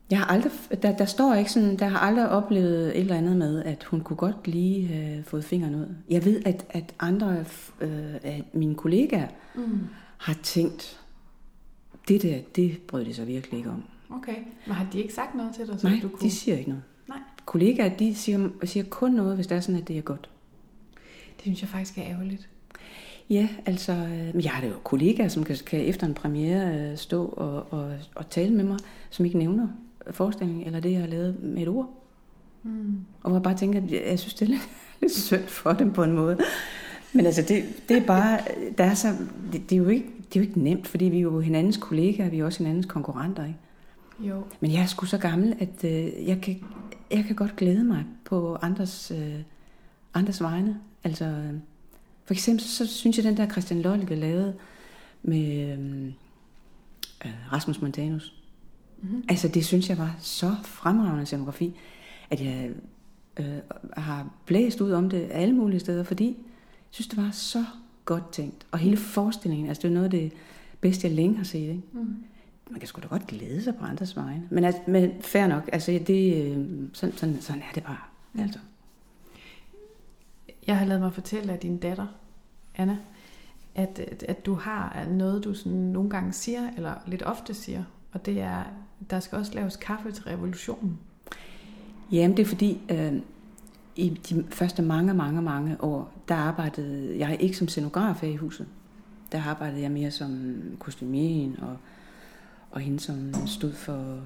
jeg har aldrig, der, der står ikke sådan, der har aldrig oplevet et eller andet med, at hun kunne godt lige have fået fingeren ud. Jeg ved, at, at andre øh, af mine kollegaer Mm. har tænkt, det der, det brød de sig virkelig ikke om. Okay, men har de ikke sagt noget til dig, så Nej, du kunne... de siger ikke noget. Nej. Kollegaer, de siger, siger kun noget, hvis det er sådan, at det er godt. Det synes jeg faktisk er ærgerligt. Ja, altså, øh, jeg har da jo kollegaer, som kan, kan efter en premiere øh, stå og, og, og tale med mig, som ikke nævner forestillingen, eller det, jeg har lavet med et ord. Mm. Og hvor jeg bare tænker, at jeg, jeg synes, det er lidt, lidt synd for dem på en måde. Men altså, det, det er bare, der er så, det, det, er jo ikke, det er jo ikke nemt, fordi vi er jo hinandens kollegaer, vi er også hinandens konkurrenter, ikke? Jo. Men jeg er sgu så gammel, at øh, jeg, kan, jeg kan godt glæde mig på andres, øh, andres vegne. Altså, for eksempel, så synes jeg, den der Christian Lolke lavede med øh, øh, Rasmus Montanus. Mm-hmm. Altså, det synes jeg var så fremragende scenografi, at jeg øh, har blæst ud om det alle mulige steder, fordi jeg synes, det var så godt tænkt. Og hele forestillingen, altså det er noget af det bedste, jeg længe har set, ikke? Mm. man kan sgu da godt glæde sig på andres vegne. Men, altså, men fair nok, altså det, øh, sådan, sådan, sådan er det bare. Ja. Altså. Jeg har lavet mig fortælle af din datter, Anna, at, at, at du har noget, du sådan nogle gange siger, eller lidt ofte siger, og det er, der skal også laves kaffe til revolutionen. Jamen det er fordi, øh, i de første mange, mange, mange år, der arbejdede jeg ikke som scenograf her i huset. Der arbejdede jeg mere som kostymien og, og hende, som stod for,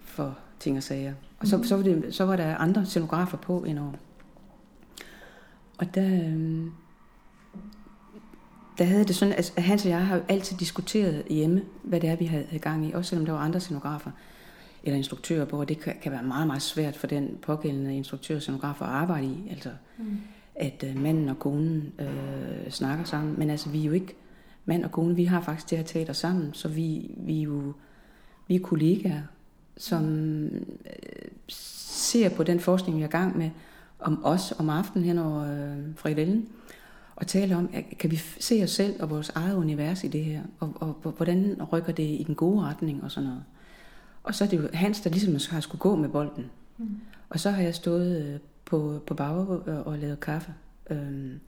for ting og sager. Og så, Mhm. så, var det, så var der andre scenografer på indover. Og der, øh, der havde det sådan, at Hans og jeg har jo altid diskuteret hjemme, hvad det er, vi havde gang i, også selvom der var andre scenografer eller instruktører på, og det kan, kan være meget, meget svært for den pågældende instruktør og scenograf at arbejde i, altså Mm. at øh, manden og konen øh, snakker sammen, men altså vi er jo ikke mand og kone, vi har faktisk det her teater sammen, så vi, vi er jo vi er kollegaer, som øh, ser på den forskning, vi er i gang med, om os om aftenen hen over øh, fredellen, og taler om, at kan vi se os selv og vores eget univers i det her, og, og, og hvordan rykker det i den gode retning og sådan noget. Og så er det jo Hans, der ligesom har skulle gå med bolden. Mm. Og så har jeg stået øh, på, på bag og, og lavet kaffe. Øhm,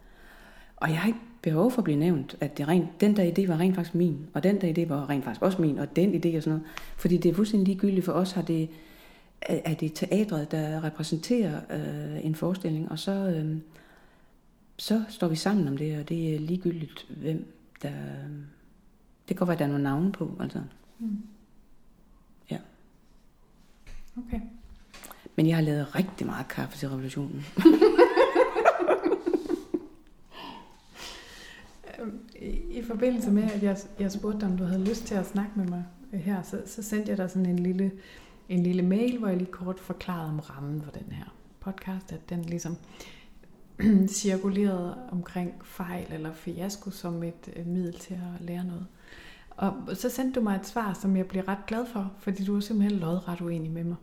og jeg har ikke behov for at blive nævnt, at det rent, den der idé var rent faktisk min, og den der idé var rent faktisk også min, og den idé og sådan noget. Fordi det er fuldstændig ligegyldigt for os, har det, er det teatret, der repræsenterer øh, en forestilling, og så, øh, så står vi sammen om det, og det er ligegyldigt, hvem der... Det kan godt være, at der er nogle navne på, altså. Mm. Ja. Okay. Men jeg har lavet rigtig meget kaffe til revolutionen. I, forbindelse med, at jeg, jeg spurgte dig, om du havde lyst til at snakke med mig øh, her, så, så sendte jeg dig sådan en lille, en lille mail, hvor jeg lige kort forklarede om rammen for den her podcast, at den ligesom cirkulerede omkring fejl eller fiasko som et øh, middel til at lære noget. Og så sendte du mig et svar, som jeg bliver ret glad for, fordi du er simpelthen lodret uenig med mig.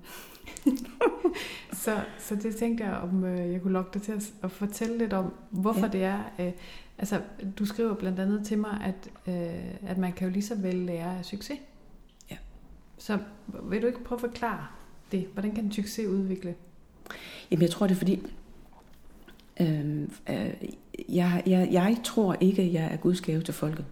så, så det tænkte jeg, om øh, jeg kunne lokke dig til at, at fortælle lidt om, hvorfor ja. det er. Øh, altså, du skriver blandt andet til mig, at, øh, at man kan jo lige så vel lære af succes. Så vil du ikke prøve at forklare det? Hvordan kan en succes udvikle? Jamen, jeg tror, det er fordi, øh, øh, jeg, jeg, jeg tror ikke, jeg er Guds gave til folket.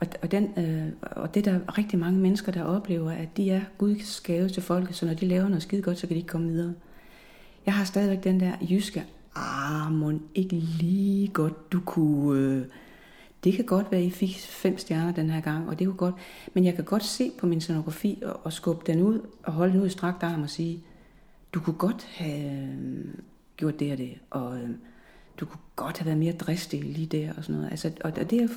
Og, og, den, øh, og det er der rigtig mange mennesker, der oplever, at de er Guds gave til folket, så når de laver noget skide godt, så kan de ikke komme videre. Jeg har stadigvæk den der jyske, ah, mon ikke lige godt, du kunne... Øh, det kan godt være, at I fik fem stjerner den her gang, og det kunne godt. Men jeg kan godt se på min scenografi og, og skubbe den ud og holde den ud i strakt arm og sige, du kunne godt have øh, gjort det og det, og øh, du kunne godt have været mere dristig lige der og sådan noget. Altså, og, og det er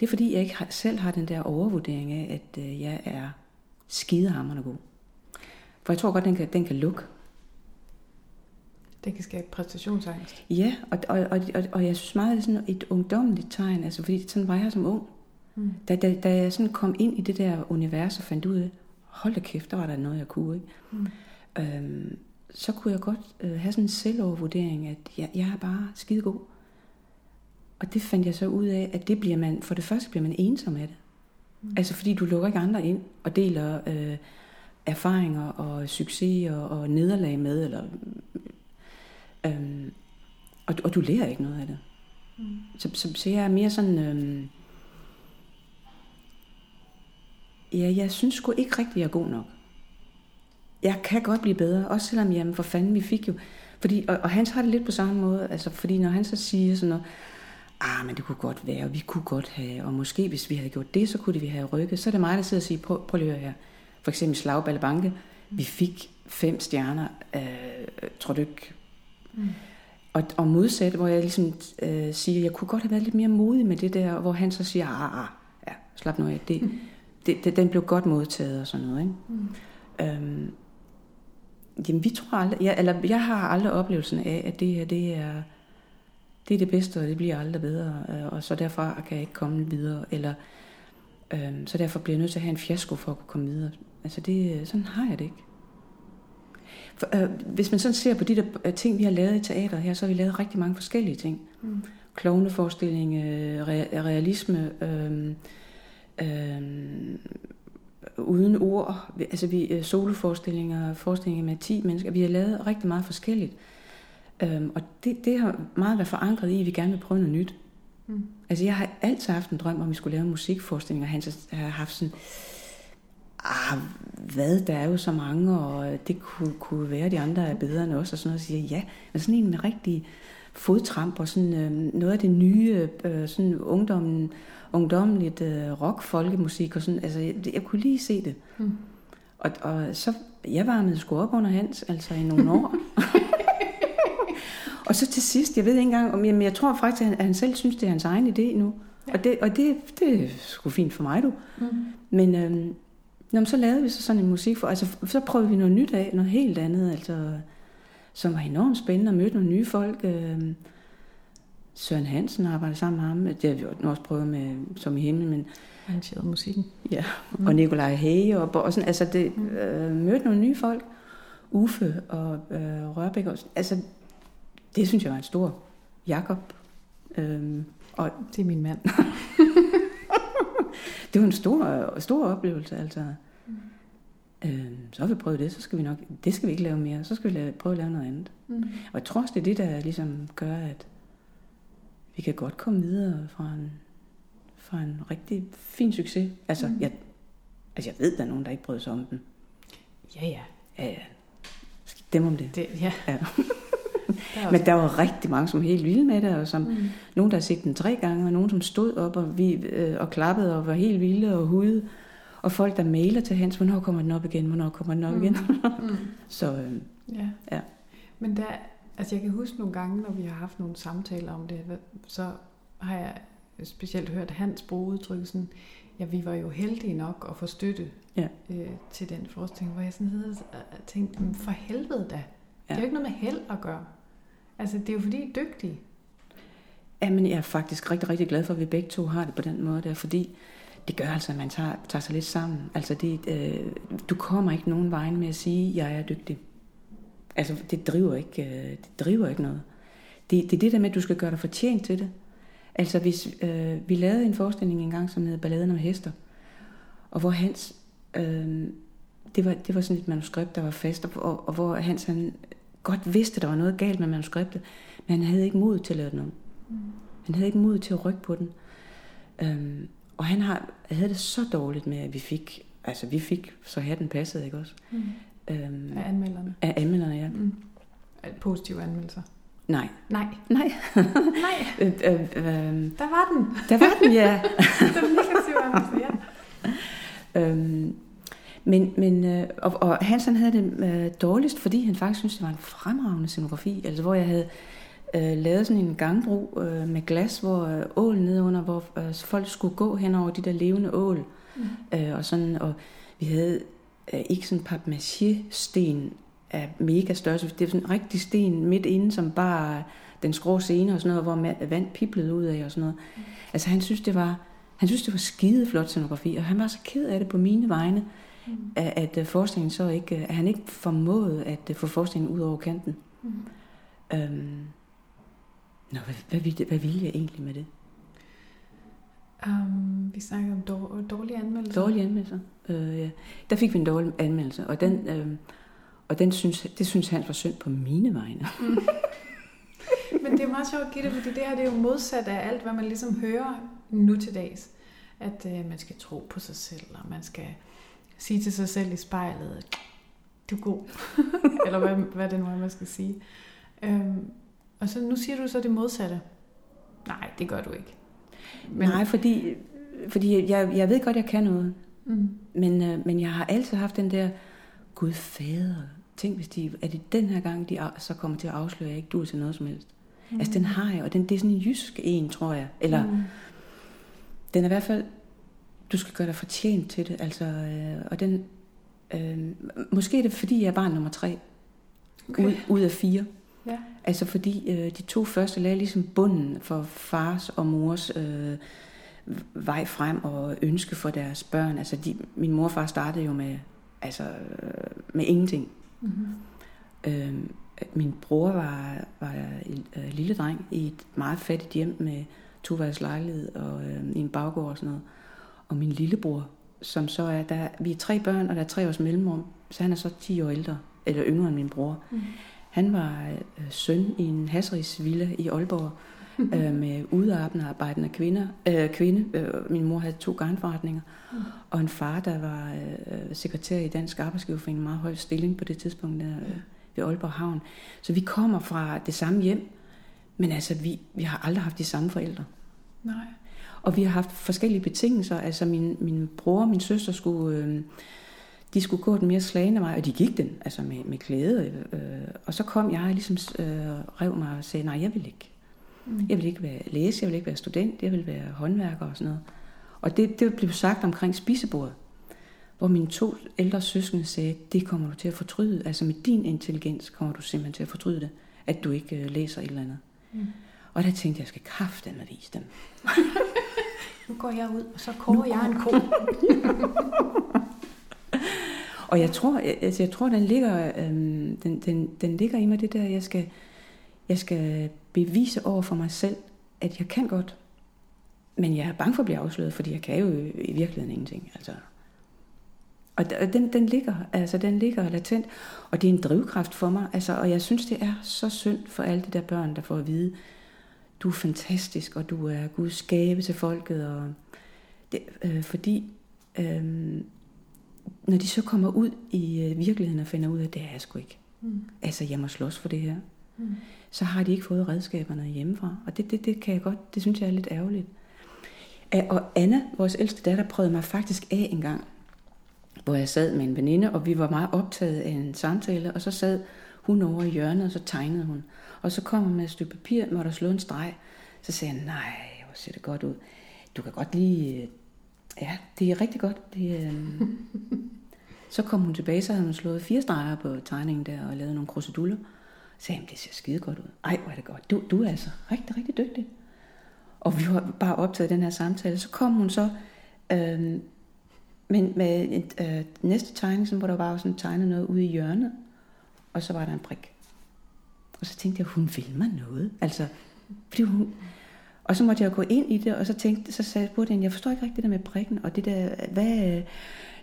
det er fordi, jeg ikke selv har den der overvurdering af, at øh, jeg er skidehammerende god. For jeg tror godt, den kan, den kan lukke. Det kan skabe præstationsangst. Ja, og, og, og, og, og jeg synes meget, det er sådan et ungdommeligt tegn, altså fordi sådan var jeg som ung. Mm. Da, da, da jeg sådan kom ind i det der univers og fandt ud af, hold da kæft, der var der noget, jeg kunne. Ikke? Mm. Øhm, så kunne jeg godt øh, have sådan en selvovervurdering, at jeg, jeg er bare skide god. Og det fandt jeg så ud af, at det bliver man, for det første bliver man ensom af det. Mm. Altså fordi du lukker ikke andre ind og deler øh, erfaringer og succes og, og nederlag med, eller, øh, og, og du lærer ikke noget af det. Mm. Så, så, så jeg er mere sådan, øh, ja, jeg synes sgu ikke rigtigt, jeg er god nok. Jeg kan godt blive bedre, også selvom, jamen for fanden, vi fik jo, fordi, og, og Hans har det lidt på samme måde, altså fordi når han så siger sådan noget, ah, men det kunne godt være, og vi kunne godt have, og måske hvis vi havde gjort det, så kunne vi have rykket. Så er det mig, der sidder og siger, prøv, prøv lige at høre her. For eksempel Slagballe Banke, vi fik fem stjerner, øh, tror du ikke? Mm. Og, og modsat, hvor jeg ligesom øh, siger, jeg kunne godt have været lidt mere modig med det der, hvor han så siger, ah, ah ja, slap nu af, det, mm. det, det, den blev godt modtaget og sådan noget, ikke? Mm. Øhm, jamen, vi tror aldrig, jeg, eller jeg har aldrig oplevelsen af, at det her, det er, det er det bedste, og det bliver aldrig bedre, øh, og så derfor kan jeg ikke komme videre, eller øh, så derfor bliver jeg nødt til at have en fiasko for at kunne komme videre. Altså det, sådan har jeg det ikke. For, øh, hvis man sådan ser på de der øh, ting, vi har lavet i teater her, så har vi lavet rigtig mange forskellige ting. Mm. Klovneforestilling, øh, realisme, øh, øh, uden ord, altså vi øh, soloforestillinger, forestillinger med 10 mennesker. Vi har lavet rigtig meget forskelligt. Øhm, og det, det har meget været forankret i, at vi gerne vil prøve noget nyt. Mm. Altså jeg har altid haft en drøm om, at vi skulle lave en musikforestilling, og han har haft sådan, ah, hvad, der er jo så mange, og det kunne, kunne være, at de andre er bedre end os, og sådan noget, og siger, ja, men sådan en rigtig fodtramp, og sådan øh, noget af det nye, øh, sådan ungdommen, ungdommeligt øh, rock, folkemusik, og sådan, altså jeg, jeg kunne lige se det. Mm. Og, og så, jeg varmede sgu op under hans, altså i nogle år. Og så til sidst, jeg ved ikke engang, om jeg, jeg tror faktisk, at han, at han selv synes, det er hans egen idé nu. Ja. Og, det, og det, det er sgu fint for mig, du. Mm. Men øhm, jamen, så lavede vi så sådan en musik for, altså så prøvede vi noget nyt af, noget helt andet, altså, som var enormt spændende, og mødte nogle nye folk. Øhm, Søren Hansen arbejdede sammen med ham, det har vi også prøvet med, som i himlen, men arrangeret musikken. Ja, mm. og Nikolaj Hage, og, og sådan, altså det, mm. øh, mødte nogle nye folk. Uffe og øh, Rørbæk, og, altså det synes jeg var en stor Jakob. Øhm, og det er min mand. det var en stor, stor oplevelse, altså. Mm. Øhm, så har vi prøvet det, så skal vi nok, det skal vi ikke lave mere, så skal vi lave, prøve at lave noget andet. Mm. Og jeg tror også, det er det, der ligesom gør, at vi kan godt komme videre fra en, fra en rigtig fin succes. Altså, mm. jeg, altså, jeg ved, der er nogen, der ikke bryder sig om den. Ja, ja. Ja, ja. Dem om det. det ja. ja. Der Men der var rigtig mange, som er helt vilde med det, og som, mm. nogen, der har set den tre gange, og nogen, som stod op og, vi, øh, og klappede og var helt vilde og hude. Og folk, der mailer til Hans, hvornår kommer den op igen, hvornår kommer den op mm. igen. mm. Så øh, ja. ja. Men der, altså jeg kan huske nogle gange, når vi har haft nogle samtaler om det, så har jeg specielt hørt Hans bruge udtryk sådan, ja, vi var jo heldige nok at få støtte ja. øh, til den forestilling, hvor jeg sådan havde tænkt, for helvede da, Ja. Det er jo ikke noget med held at gøre. Altså, det er jo fordi, I er dygtige. Jamen, jeg er faktisk rigtig, rigtig glad for, at vi begge to har det på den måde der, fordi det gør altså, at man tager, tager sig lidt sammen. Altså, det, øh, du kommer ikke nogen vej med at sige, at jeg er dygtig. Altså, det driver ikke, øh, det driver ikke noget. Det, det er det der med, at du skal gøre dig fortjent til det. Altså, hvis øh, vi lavede en forestilling engang, som hedder Balladen om hester, og hvor Hans, øh, det, var, det var sådan et manuskript, der var fast, og, og, og hvor Hans han godt vidste, at der var noget galt med manuskriptet, men han havde ikke mod til at lave den om. Mm. Han havde ikke mod til at rykke på den. Øhm, og han har, havde det så dårligt med, at vi fik, altså vi fik, så hatten passede, ikke også? Mm. Øhm, af anmelderne. Af anmelderne, ja. Mm. Positive anmeldelser. Nej. Nej. Nej. Nej. øh, øh, øh, der var den. Der var den, ja. den negative anmeldelse, ja. øhm, men, men øh, og, og Hansen havde det øh, dårligst, fordi han faktisk syntes, det var en fremragende scenografi. Altså hvor jeg havde øh, lavet sådan en gangbro øh, med glas, hvor øh, ål nedenunder, hvor øh, folk skulle gå hen over de der levende ål. Mm. Øh, og, sådan, og vi havde øh, ikke sådan papmaché-sten af mega størrelse. Det var sådan en rigtig sten midt inde, som bare den skrå scene og sådan noget, hvor vand piblede ud af og sådan noget. Mm. Altså han synes, det var, han synes, det var skide flot scenografi, og han var så ked af det på mine vegne, mm. At, at øh, forskningen så ikke, at han ikke formåede at øh, få forskningen ud over kanten. Mm. Øhm, Nå, hvad, hvad, hvad, hvad ville jeg egentlig med det? Um, vi snakker om dår, dårlige anmeldelser. Dårlige anmeldelser. Uh, ja. Der fik vi en dårlig anmeldelse, og den, uh, og den synes, det synes han var synd på mine vegne. Mm. Men det er meget sjovt, Gitte, fordi det her det er jo modsat af alt, hvad man ligesom hører nu til dags. At uh, man skal tro på sig selv, og man skal sige til sig selv i spejlet, du er god. Eller hvad, hvad det nu er, man skal sige. Um, og så nu siger du så det modsatte. Nej, det gør du ikke. Men... Nej, fordi, fordi jeg, jeg ved godt, jeg kan noget. Mm. Men, øh, men jeg har altid haft den der, Gud fader, tænk hvis de, er det den her gang, de så kommer til at afsløre, at jeg ikke du til noget som helst. Mm. Altså den har jeg, og den, det er sådan en jysk en, tror jeg. Eller, mm. den er i hvert fald, du skal gøre dig fortjent til det. Altså, øh, og den, øh, måske er det fordi, jeg er barn nummer tre. Okay. Ud, ud af fire. Ja. Altså fordi øh, de to første lagde ligesom bunden for fars og mors øh, vej frem og ønske for deres børn. Altså de, min mor og far startede jo med, altså, øh, med ingenting. Mm-hmm. Øh, min bror var, var en øh, lille dreng i et meget fattigt hjem med toværelses lejlighed og øh, i en baggård og sådan noget. Og min lillebror, som så er, der, vi er tre børn, og der er tre års mellemrum, så han er så 10 år ældre, eller yngre end min bror. Mm. Han var øh, søn i en hasrigsvilla i Aalborg øh, med udarbejdende kvinder, øh, kvinde. Øh, min mor havde to garnforretninger. Mm. Og en far, der var øh, sekretær i Dansk Arbejdsgiverforening, en meget høj stilling på det tidspunkt der, øh, ved Aalborg Havn. Så vi kommer fra det samme hjem, men altså vi, vi har aldrig haft de samme forældre. Nej. Og vi har haft forskellige betingelser. Altså min, min bror og min søster skulle... Øh, de skulle gå den mere slagende vej, og de gik den, altså med, med glæde. Øh, og så kom jeg ligesom øh, rev mig og sagde, nej, jeg vil ikke. Mm. Jeg vil ikke være læse, jeg vil ikke være student, jeg vil være håndværker og sådan noget. Og det, det blev sagt omkring spisebordet, hvor mine to ældre søskende sagde, det kommer du til at fortryde. Altså med din intelligens kommer du simpelthen til at fortryde det, at du ikke øh, læser et eller andet. Mm. Og der tænkte jeg, jeg skal kræfte med vise dem. nu går jeg ud, og så koger jeg en ko. Og jeg tror, jeg, altså jeg tror, den ligger, øhm, den, den, den ligger i mig det der, jeg skal, jeg skal bevise over for mig selv, at jeg kan godt. Men jeg er bange for at blive afsløret, fordi jeg kan jo i virkeligheden ingenting. Altså. Og den, den, ligger, altså den ligger latent, og det er en drivkraft for mig. Altså, og jeg synes, det er så synd for alle de der børn, der får at vide, du er fantastisk, og du er Guds gave til folket. Og det, øh, fordi øh, når de så kommer ud i øh, virkeligheden og finder ud af, at det er jeg sgu ikke. Mm. Altså, jeg må slås for det her. Mm. Så har de ikke fået redskaberne hjemmefra. Og det, det, det kan jeg godt, det synes jeg er lidt ærgerligt. Og Anna, vores ældste datter, prøvede mig faktisk af en gang, hvor jeg sad med en veninde, og vi var meget optaget af en samtale, og så sad hun over i hjørnet, og så tegnede hun. Og så kom hun med et stykke papir, hvor der slå en streg. Så sagde jeg, nej, hvor ser det godt ud. Du kan godt lige øh, Ja, det er rigtig godt. Det, øh... så kom hun tilbage, så havde hun slået fire streger på tegningen der og lavet nogle kruseduller. Så sagde, det ser skide godt ud. Ej, hvor er det godt. Du, du er altså rigtig, rigtig dygtig. Og vi var bare optaget den her samtale. Så kom hun så Øhm, men med et, øh, næste tegning, hvor der var sådan tegnet noget ude i hjørnet, og så var der en prik. Og så tænkte jeg, hun vil mig noget. Altså, fordi hun, og så måtte jeg gå ind i det, og så tænkte, så sagde jeg, jeg, jeg forstår ikke rigtig det der med prikken, og det der, hvad,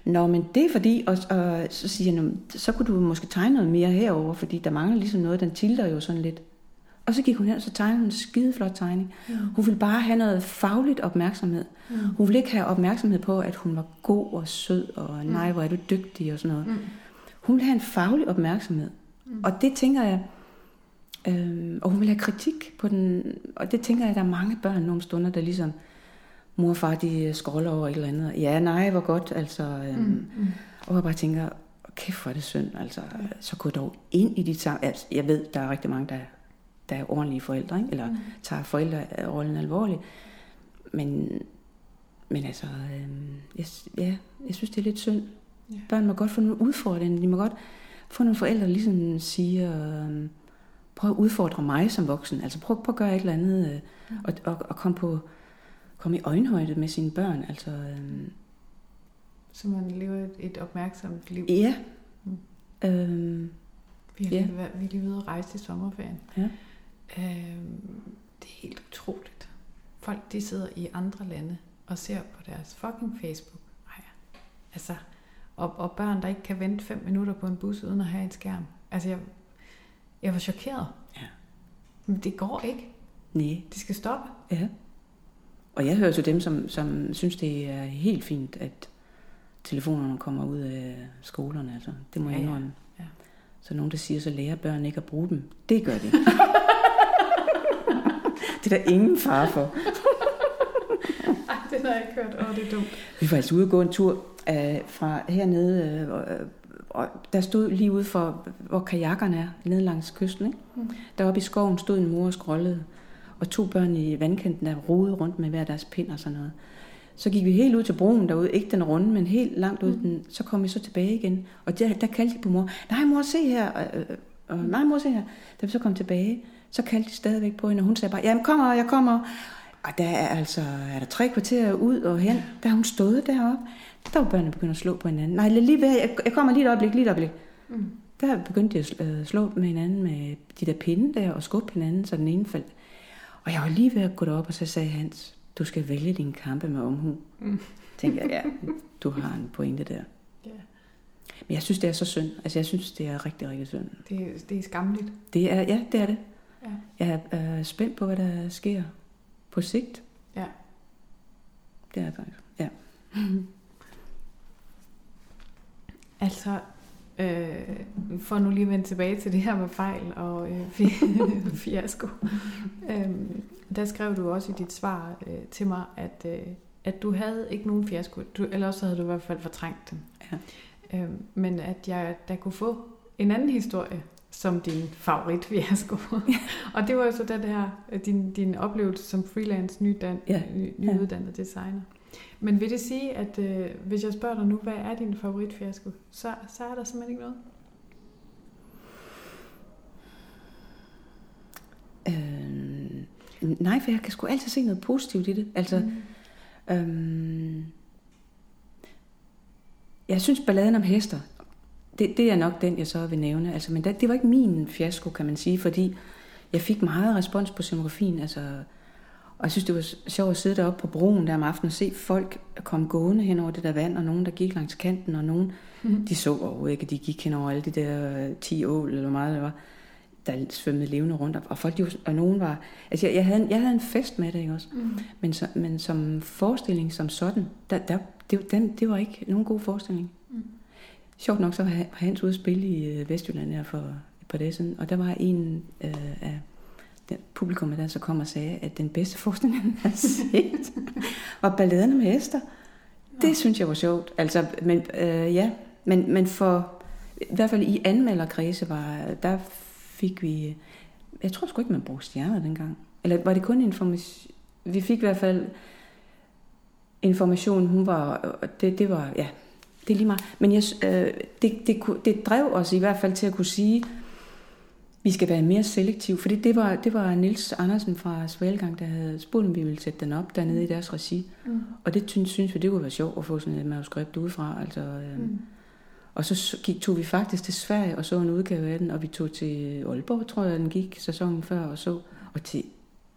Nå, men det er fordi, og, og så siger jeg, så kunne du måske tegne noget mere herover, fordi der mangler ligesom noget, den tilter jo sådan lidt. Og så gik hun hen, og så tegnede hun en skideflot tegning. Mm. Hun ville bare have noget fagligt opmærksomhed. Mm. Hun ville ikke have opmærksomhed på, at hun var god og sød, og mm. nej, hvor er du dygtig og sådan noget. Mm. Hun ville have en faglig opmærksomhed. Mm. Og det tænker jeg, øh, og hun ville have kritik på den, og det tænker jeg, at der er mange børn nogle stunder, der ligesom, mor og far, de scroller over et eller andet. Ja, nej, hvor godt, altså. Øh, mm. Mm. Og jeg bare tænker, kæft hvor er det synd, altså. Så gå dog ind i dit sammen. Altså, jeg ved, der er rigtig mange, der der er ordentlige forældre, ikke? eller mm. tager forældrerollen alvorligt. Men, men altså, øh, jeg, ja, jeg synes, det er lidt synd. Ja. Børn må godt få nogle udfordringer. De må godt få nogle forældre, der ligesom siger, øh, prøv at udfordre mig som voksen. Altså prøv, prøv at gøre et eller andet, øh, mm. og, og, og komme på komme i øjenhøjde med sine børn. Altså, øh, så man lever et, et opmærksomt liv. Ja. Mm. Øh, vi, har ja. lige, vi er lige ude at rejse i sommerferien. Ja. Øh, det er helt utroligt. Folk de sidder i andre lande og ser på deres fucking Facebook. Ej, altså, og, og børn, der ikke kan vente fem minutter på en bus uden at have en skærm. Altså, jeg, jeg var chokeret. Ja. Men det går ikke. Nej. Det skal stoppe. Ja. Og jeg hører til dem, som, som synes, det er helt fint, at telefonerne kommer ud af skolerne. Altså, det må ja, jeg indrømme. Ja. Ja. Så nogen, der siger, så lærer børn ikke at bruge dem. Det gør de. Det er der ingen far for. Ej, det har jeg ikke hørt. Åh, det er dumt. Vi var altså ude og gå en tur uh, fra hernede, uh, og der stod lige ude for, hvor kajakkerne er, nede langs kysten. Ikke? Mm. Deroppe i skoven stod en mor og skrollede, og to børn i vandkanten, der rodede rundt med hver deres pind og sådan noget. Så gik vi helt ud til broen derude, ikke den runde, men helt langt ud. Mm. Den, så kom vi så tilbage igen, og der, der kaldte de på mor, nej mor, se her, og, og, nej mor, se her. Da vi så kom tilbage, så kaldte de stadigvæk på hende, og hun sagde bare, jamen kommer, jeg kommer. Og der er altså, er der tre kvarterer ud og hen, der har hun stået deroppe. Der var børnene begyndt at slå på hinanden. Nej, lige ved, jeg, jeg kommer lige et øjeblik, lige et øjeblik. Mm. Der begyndte de at øh, slå med hinanden med de der pinde der, og skubbe hinanden, så den ene faldt. Og jeg var lige ved at gå derop, og så sagde Hans, du skal vælge din kampe med omhu. Mm. Tænkte jeg, ja, du har en pointe der. Ja. Men jeg synes, det er så synd. Altså, jeg synes, det er rigtig, rigtig synd. Det, det er skamligt. Det er, ja, det er det. Ja. Jeg er øh, spændt på, hvad der sker på sigt. Ja. Det er faktisk, ja. altså, øh, for nu lige at vende tilbage til det her med fejl og øh, fiasko. øh, der skrev du også i dit svar øh, til mig, at, øh, at du havde ikke nogen fiasko, du, eller også havde du i hvert fald fortrængt dem. Ja. Øh, men at jeg der kunne få en anden historie som din favoritfiasko. Ja. og det var jo så den her, din, din oplevelse som freelance nydan, ja. ny, nyuddannet ja. designer. Men vil det sige, at øh, hvis jeg spørger dig nu, hvad er din favoritfiasko, så, så er der simpelthen ikke noget? Øh, nej, for jeg kan sgu altid se noget positivt i det. Altså, mm. øhm, jeg synes, balladen om hester, det, det er nok den, jeg så vil nævne. Altså, men det, det var ikke min fiasko, kan man sige, fordi jeg fik meget respons på scenografien. Altså, og jeg synes, det var sjovt at sidde deroppe på broen der om aftenen og se folk komme gående hen over det der vand, og nogen, der gik langs kanten, og nogen, mm. de så overhovedet ikke, de gik hen over alle de der 10 ål, eller hvor meget det var, der svømmede levende rundt. Og folk, de, og nogen var... Altså, jeg, jeg, havde, en, jeg havde en fest med det, ikke også? Mm. Men, så, men som forestilling som sådan, der, der, det, den, det var ikke nogen god forestilling. Sjovt nok, så var Hans spille i øh, Vestjylland her for et par dage siden, og der var en øh, af den publikum, der så kom og sagde, at den bedste forestilling, han havde set, var balladerne med Esther. Det ja. synes jeg var sjovt. Altså, men, øh, ja, men, men for, i hvert fald i anmelderkredse, var, der fik vi, jeg tror sgu ikke, man brugte stjerner dengang. Eller var det kun information? Vi fik i hvert fald information, hun var, det, det var, ja, det er lige meget. Men jeg, øh, det, det, det drev os i hvert fald til at kunne sige, vi skal være mere selektive, for det var, det var Nils Andersen fra Svalgang, der havde spurgt, om vi ville sætte den op dernede i deres regi. Mm. Og det synes, synes vi, det kunne være sjovt at få sådan et manuskript udefra. Altså, øhm, mm. Og så gik, tog vi faktisk til Sverige og så en udgave af den, og vi tog til Aalborg, tror jeg, den gik sæsonen før, og så, og til,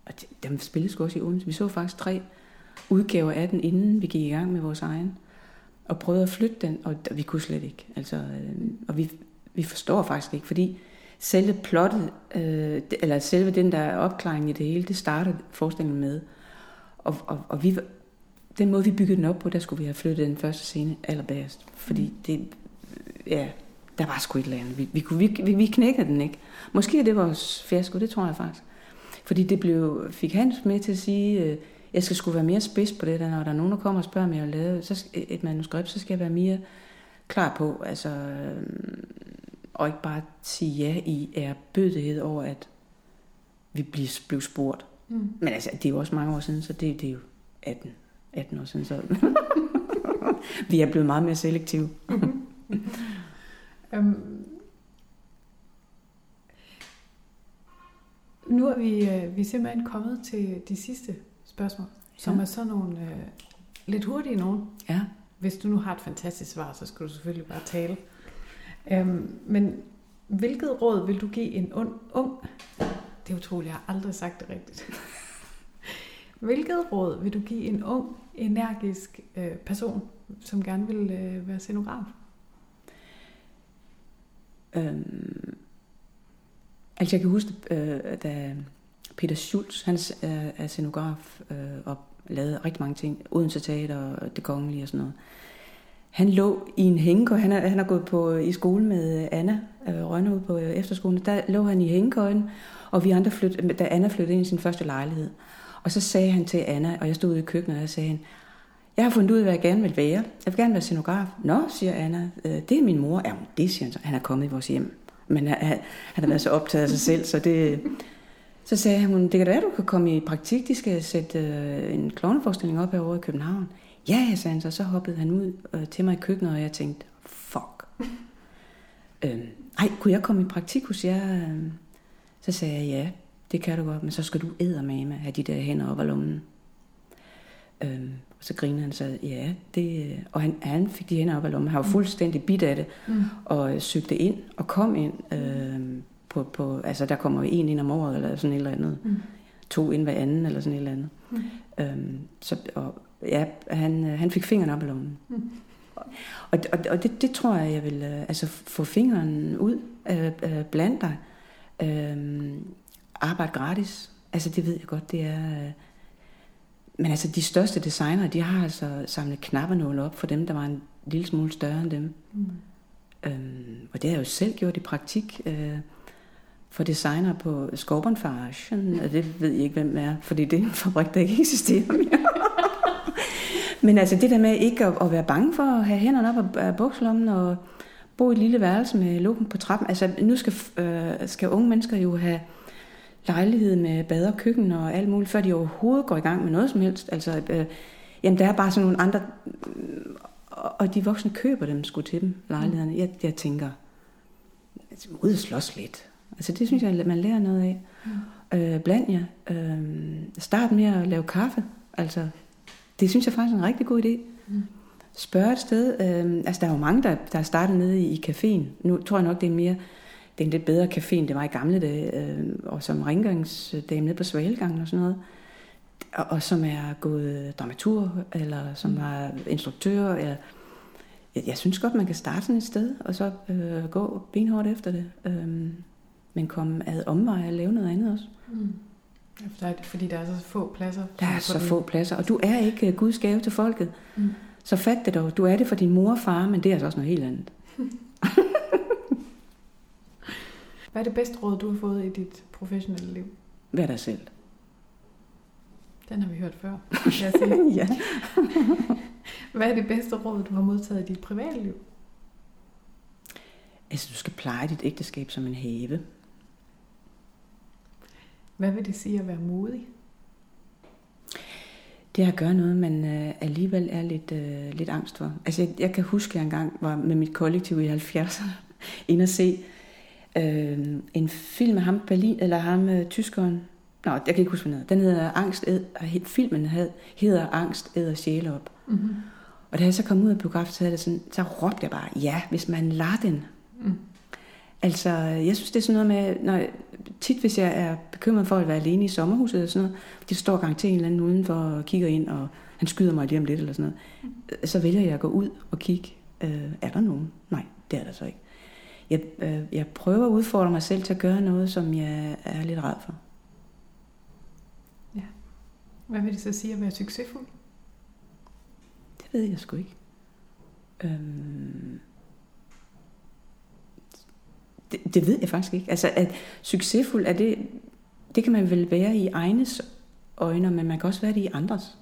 og til dem spillede sgu også i Odense. Vi så faktisk tre udgaver af den, inden vi gik i gang med vores egen, og prøvede at flytte den, og vi kunne slet ikke. Altså, øh, og vi, vi forstår faktisk ikke, fordi selve plottet, øh, eller selve den der opklaring i det hele, det startede forestillingen med. Og, og, og vi, den måde, vi byggede den op på, der skulle vi have flyttet den første scene allerbærest. Fordi mm. det, ja, der var sgu et eller andet. Vi, vi, kunne, vi, vi, vi knækkede den ikke. Måske er det vores fiasko, det tror jeg faktisk. Fordi det blev, fik Hans med til at sige, øh, jeg skal skulle være mere spids på det, der, når der er nogen, der kommer og spørger mig at lave så, et manuskript, så skal jeg være mere klar på, altså, øh, og ikke bare sige ja i er bødighed over, at vi blev, blev spurgt. Mm. Men altså, det er jo også mange år siden, så det, det er jo 18, 18 år siden, så vi er blevet meget mere selektive. um, nu er vi, øh, vi er simpelthen kommet til de sidste spørgsmål, ja. som er sådan nogle øh, lidt hurtige nogen. Ja. Hvis du nu har et fantastisk svar, så skal du selvfølgelig bare tale. Øhm, men hvilket råd vil du give en ung... ung det er utroligt, jeg har aldrig sagt det rigtigt. hvilket råd vil du give en ung, energisk øh, person, som gerne vil øh, være scenograf? Øhm, altså jeg kan huske, øh, da Peter Schultz, han øh, er scenograf øh, og lavede rigtig mange ting, Odense Teater og Det Kongelige og sådan noget. Han lå i en hængekøj. Han har, han har gået på, øh, i skole med øh, Anna øh, Rønne ude på øh, efterskolen. Der lå han i hængekøjen, og vi andre flyttede, da Anna flyttede ind i sin første lejlighed. Og så sagde han til Anna, og jeg stod ude i køkkenet, og jeg sagde han, jeg har fundet ud af, hvad jeg gerne vil være. Jeg vil gerne være scenograf. Nå, siger Anna, øh, det er min mor. Jamen, det siger han så. Han er kommet i vores hjem. Men han, han har været så optaget af sig selv, så det... Så sagde hun, det kan da være, du kan komme i praktik. De skal sætte øh, en klovneforestilling op herovre i København. Ja, sagde han så. Så hoppede han ud øh, til mig i køkkenet, og jeg tænkte, fuck. øhm, ej, kunne jeg komme i praktik hos jer? Så sagde jeg, ja, det kan du godt, men så skal du med have de der hænder op ad lommen. Øhm, og så grinede han så, ja, det, og han, han fik de hænder op ad lommen. Han var mm. fuldstændig bit af det, mm. og øh, søgte ind og kom ind. Øh, på, på, altså der kommer en ind om året, eller sådan et eller andet. Mm. To ind hver anden, eller sådan et eller andet. Mm. Øhm, så, og, ja, han, han fik fingeren op i lommen. Mm. Og, og, og det, det tror jeg, jeg vil øh, altså, få fingeren ud øh, øh, blandt dig. Øh, arbejde gratis. Altså det ved jeg godt, det er... Øh, men altså de største designere, de har altså samlet knappenåle op for dem, der var en lille smule større end dem. Mm. Øhm, og det har jeg jo selv gjort i praktik øh, for designer på Scorpion Fashion. Og det ved jeg ikke, hvem er, fordi det er en fabrik, der ikke eksisterer mere. Men altså det der med ikke at, at være bange for at have hænderne op af bukslommen og bo i et lille værelse med lukken på trappen. Altså nu skal, øh, skal unge mennesker jo have lejlighed med bad og køkken og alt muligt, før de overhovedet går i gang med noget som helst. Altså, øh, jamen der er bare sådan nogle andre, øh, og de voksne køber dem sgu til dem, lejlighederne. Jeg, jeg tænker, altså, ud og slås lidt. Altså det synes jeg, man lærer noget af. Mm. Øh, bland jer. Øh, start med at lave kaffe. Altså det synes jeg faktisk er en rigtig god idé. Mm. Spørg et sted. Øh, altså, der er jo mange, der, der er startet nede i, i caféen. Nu tror jeg nok, det er mere det er en lidt bedre café, end det var i gamle dage. Øh, og som rengøringsdame nede på Svalegangen og sådan noget. Og, og som er gået dramatur, eller som mm. er instruktør. Eller, jeg, jeg synes godt, man kan starte sådan et sted, og så øh, gå benhårdt efter det. Øh, men komme ad omvej og lave noget andet også. Mm. Ja, fordi der er så få pladser. Der er så få pladser, og du er ikke Guds gave til folket. Mm. Så fat det dog. Du er det for din mor og far, men det er altså også noget helt andet. Hvad er det bedste råd, du har fået i dit professionelle liv? Vær dig selv. Den har vi hørt før, jeg sige. ja. Hvad er det bedste råd, du har modtaget i dit private liv? Altså, du skal pleje dit ægteskab som en have. Hvad vil det sige at være modig? Det er at gøre noget, man øh, alligevel er lidt, øh, lidt angst for. Altså, jeg, jeg kan huske, at jeg engang var med mit kollektiv i 70'erne, ind og se øh, en film med ham, Berlin, eller ham, øh, tyskeren. Nå, jeg kan ikke huske, hvad den hedder. Den hedder Angst, ed, filmen hedder Angst, æder sjæle op. Mm-hmm. Og da jeg så kom ud af biografen, så, det sådan, så råbte jeg bare, ja, hvis man lader den. Mm. Altså, jeg synes, det er sådan noget med, når, tit hvis jeg er bekymret for at være alene i sommerhuset, eller sådan noget, de står garanteret en eller anden udenfor og kigger ind, og han skyder mig lige om lidt, eller sådan noget, mm. så vælger jeg at gå ud og kigge, øh, er der nogen? Nej, det er der så ikke. Jeg, øh, jeg prøver at udfordre mig selv til at gøre noget, som jeg er lidt ræd for. Ja. Hvad vil det så sige at være succesfuld? Det ved jeg sgu ikke. Øhm, det, det ved jeg faktisk ikke. Altså, at succesfuld, er det, det kan man vel være i egnes øjne, men man kan også være det i andres.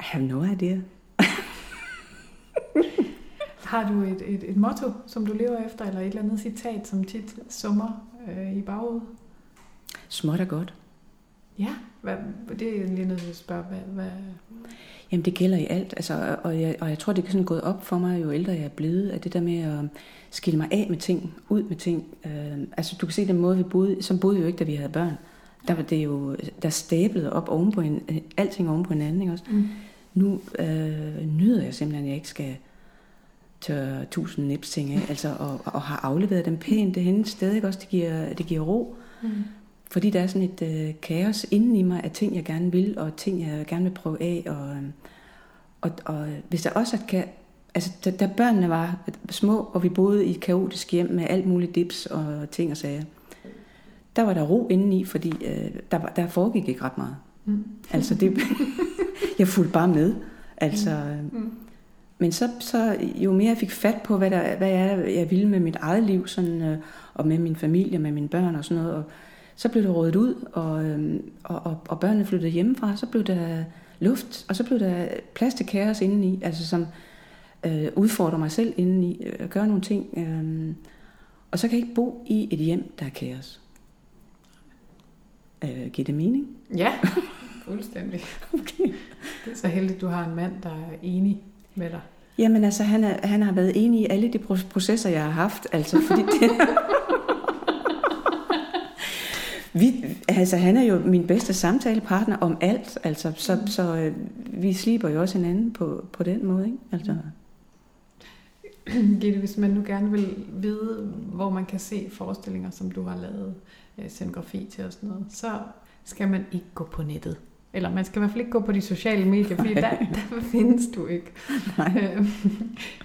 I have no idea. Har du et, et, et motto, som du lever efter, eller et eller andet citat, som tit summer øh, i baghovedet? Småt er godt. Ja, hvad, det er lige nødt til at spørge, hvad, hvad... Jamen det gælder i alt, altså, og, jeg, og jeg tror, det er sådan gået op for mig, jo ældre jeg er blevet, at det der med at skille mig af med ting, ud med ting. Øh, altså du kan se den måde, vi boede, som boede vi jo ikke, da vi havde børn. Der var det jo, der stablede op oven på en, alting oven på hinanden, ikke også? Mm. Nu øh, nyder jeg simpelthen, at jeg ikke skal tørre tusind nips ting af, altså, og, og har afleveret dem pænt det henne stadig også, det giver, det giver ro. Mm. Fordi der er sådan et øh, kaos inden i mig af ting, jeg gerne vil, og ting, jeg gerne vil prøve af. Og, øhm, og, og hvis der også kan... Altså, da, da børnene var små, og vi boede i et kaotisk hjem med alt muligt dips og ting og sager, der var der ro indeni, fordi øh, der, der foregik ikke ret meget. Mm. Altså, det, jeg fulgte bare med. Altså, mm. mm. Men så, så jo mere jeg fik fat på, hvad, der, hvad jeg, jeg ville med mit eget liv, sådan, øh, og med min familie, med mine børn og sådan noget, og, så blev det rådet ud, og, øhm, og, og, og børnene flyttede hjemmefra, så blev der luft, og så blev der plads til kaos indeni, altså som øh, udfordrer mig selv indeni, øh, gøre nogle ting. Øh, og så kan jeg ikke bo i et hjem, der er kaos. Øh, giver det mening? Ja, fuldstændig. okay. Det er så heldigt, at du har en mand, der er enig med dig. Jamen altså, han, er, han har været enig i alle de processer, jeg har haft. Altså, fordi det, vi, altså, han er jo min bedste samtalepartner om alt, altså, så, mm. så øh, vi sliber jo også hinanden på, på den måde. Ikke? Altså. Gitte, hvis man nu gerne vil vide, hvor man kan se forestillinger, som du har lavet øh, scenografi til og sådan noget, så skal man ikke gå på nettet. Eller man skal i hvert fald ikke gå på de sociale medier, fordi der, der findes du ikke. Nej. Øhm,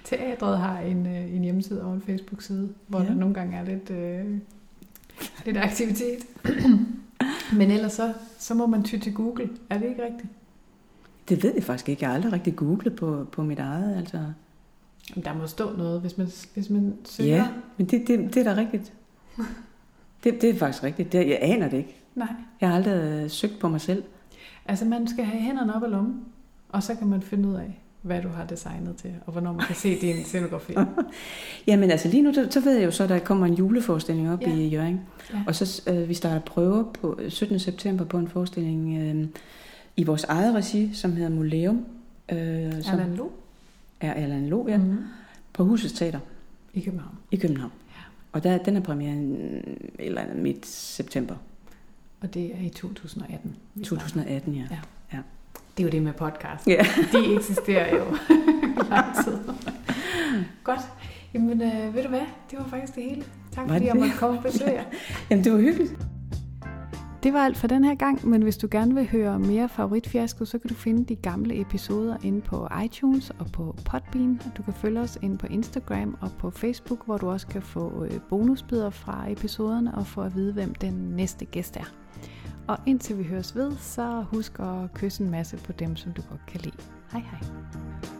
teatret har en, øh, en hjemmeside og en Facebook-side, hvor ja. der nogle gange er lidt... Øh, lidt aktivitet. Men ellers så, så må man ty til Google. Er det ikke rigtigt? Det ved jeg faktisk ikke. Jeg har aldrig rigtig googlet på, på mit eget. Altså. Der må stå noget, hvis man, hvis man søger. Ja, men det, det, det er da rigtigt. Det, det er faktisk rigtigt. Det, jeg aner det ikke. Nej. Jeg har aldrig øh, søgt på mig selv. Altså man skal have hænderne op i lommen, og så kan man finde ud af, hvad du har designet til, og hvornår man kan se din scenografi. Jamen altså lige nu, så ved jeg jo så, at der kommer en juleforestilling op ja. i Jørgen. Ja. Og så øh, vi starter prøver på 17. Øh, september på en forestilling øh, i vores eget regi, som hedder Muleum. Øh, som Erland Lo? Er Erland Lo, ja. Mm-hmm. På Husets Teater. I København. I København. Ja. Og der, den er premieren eller midt september. Og det er i 2018? 2018, ja. ja. ja. Det er jo det med podcast. Ja. De eksisterer jo lang tid. Godt. Jamen, øh, ved du hvad? Det var faktisk det hele. Tak fordi jeg måtte komme og besøge jer. Jamen, det var hyggeligt. Det var alt for den her gang, men hvis du gerne vil høre mere favoritfiasko, så kan du finde de gamle episoder inde på iTunes og på Podbean. Du kan følge os inde på Instagram og på Facebook, hvor du også kan få øh, bonusbidder fra episoderne og få at vide, hvem den næste gæst er. Og indtil vi høres ved, så husk at kysse en masse på dem, som du godt kan lide. Hej hej.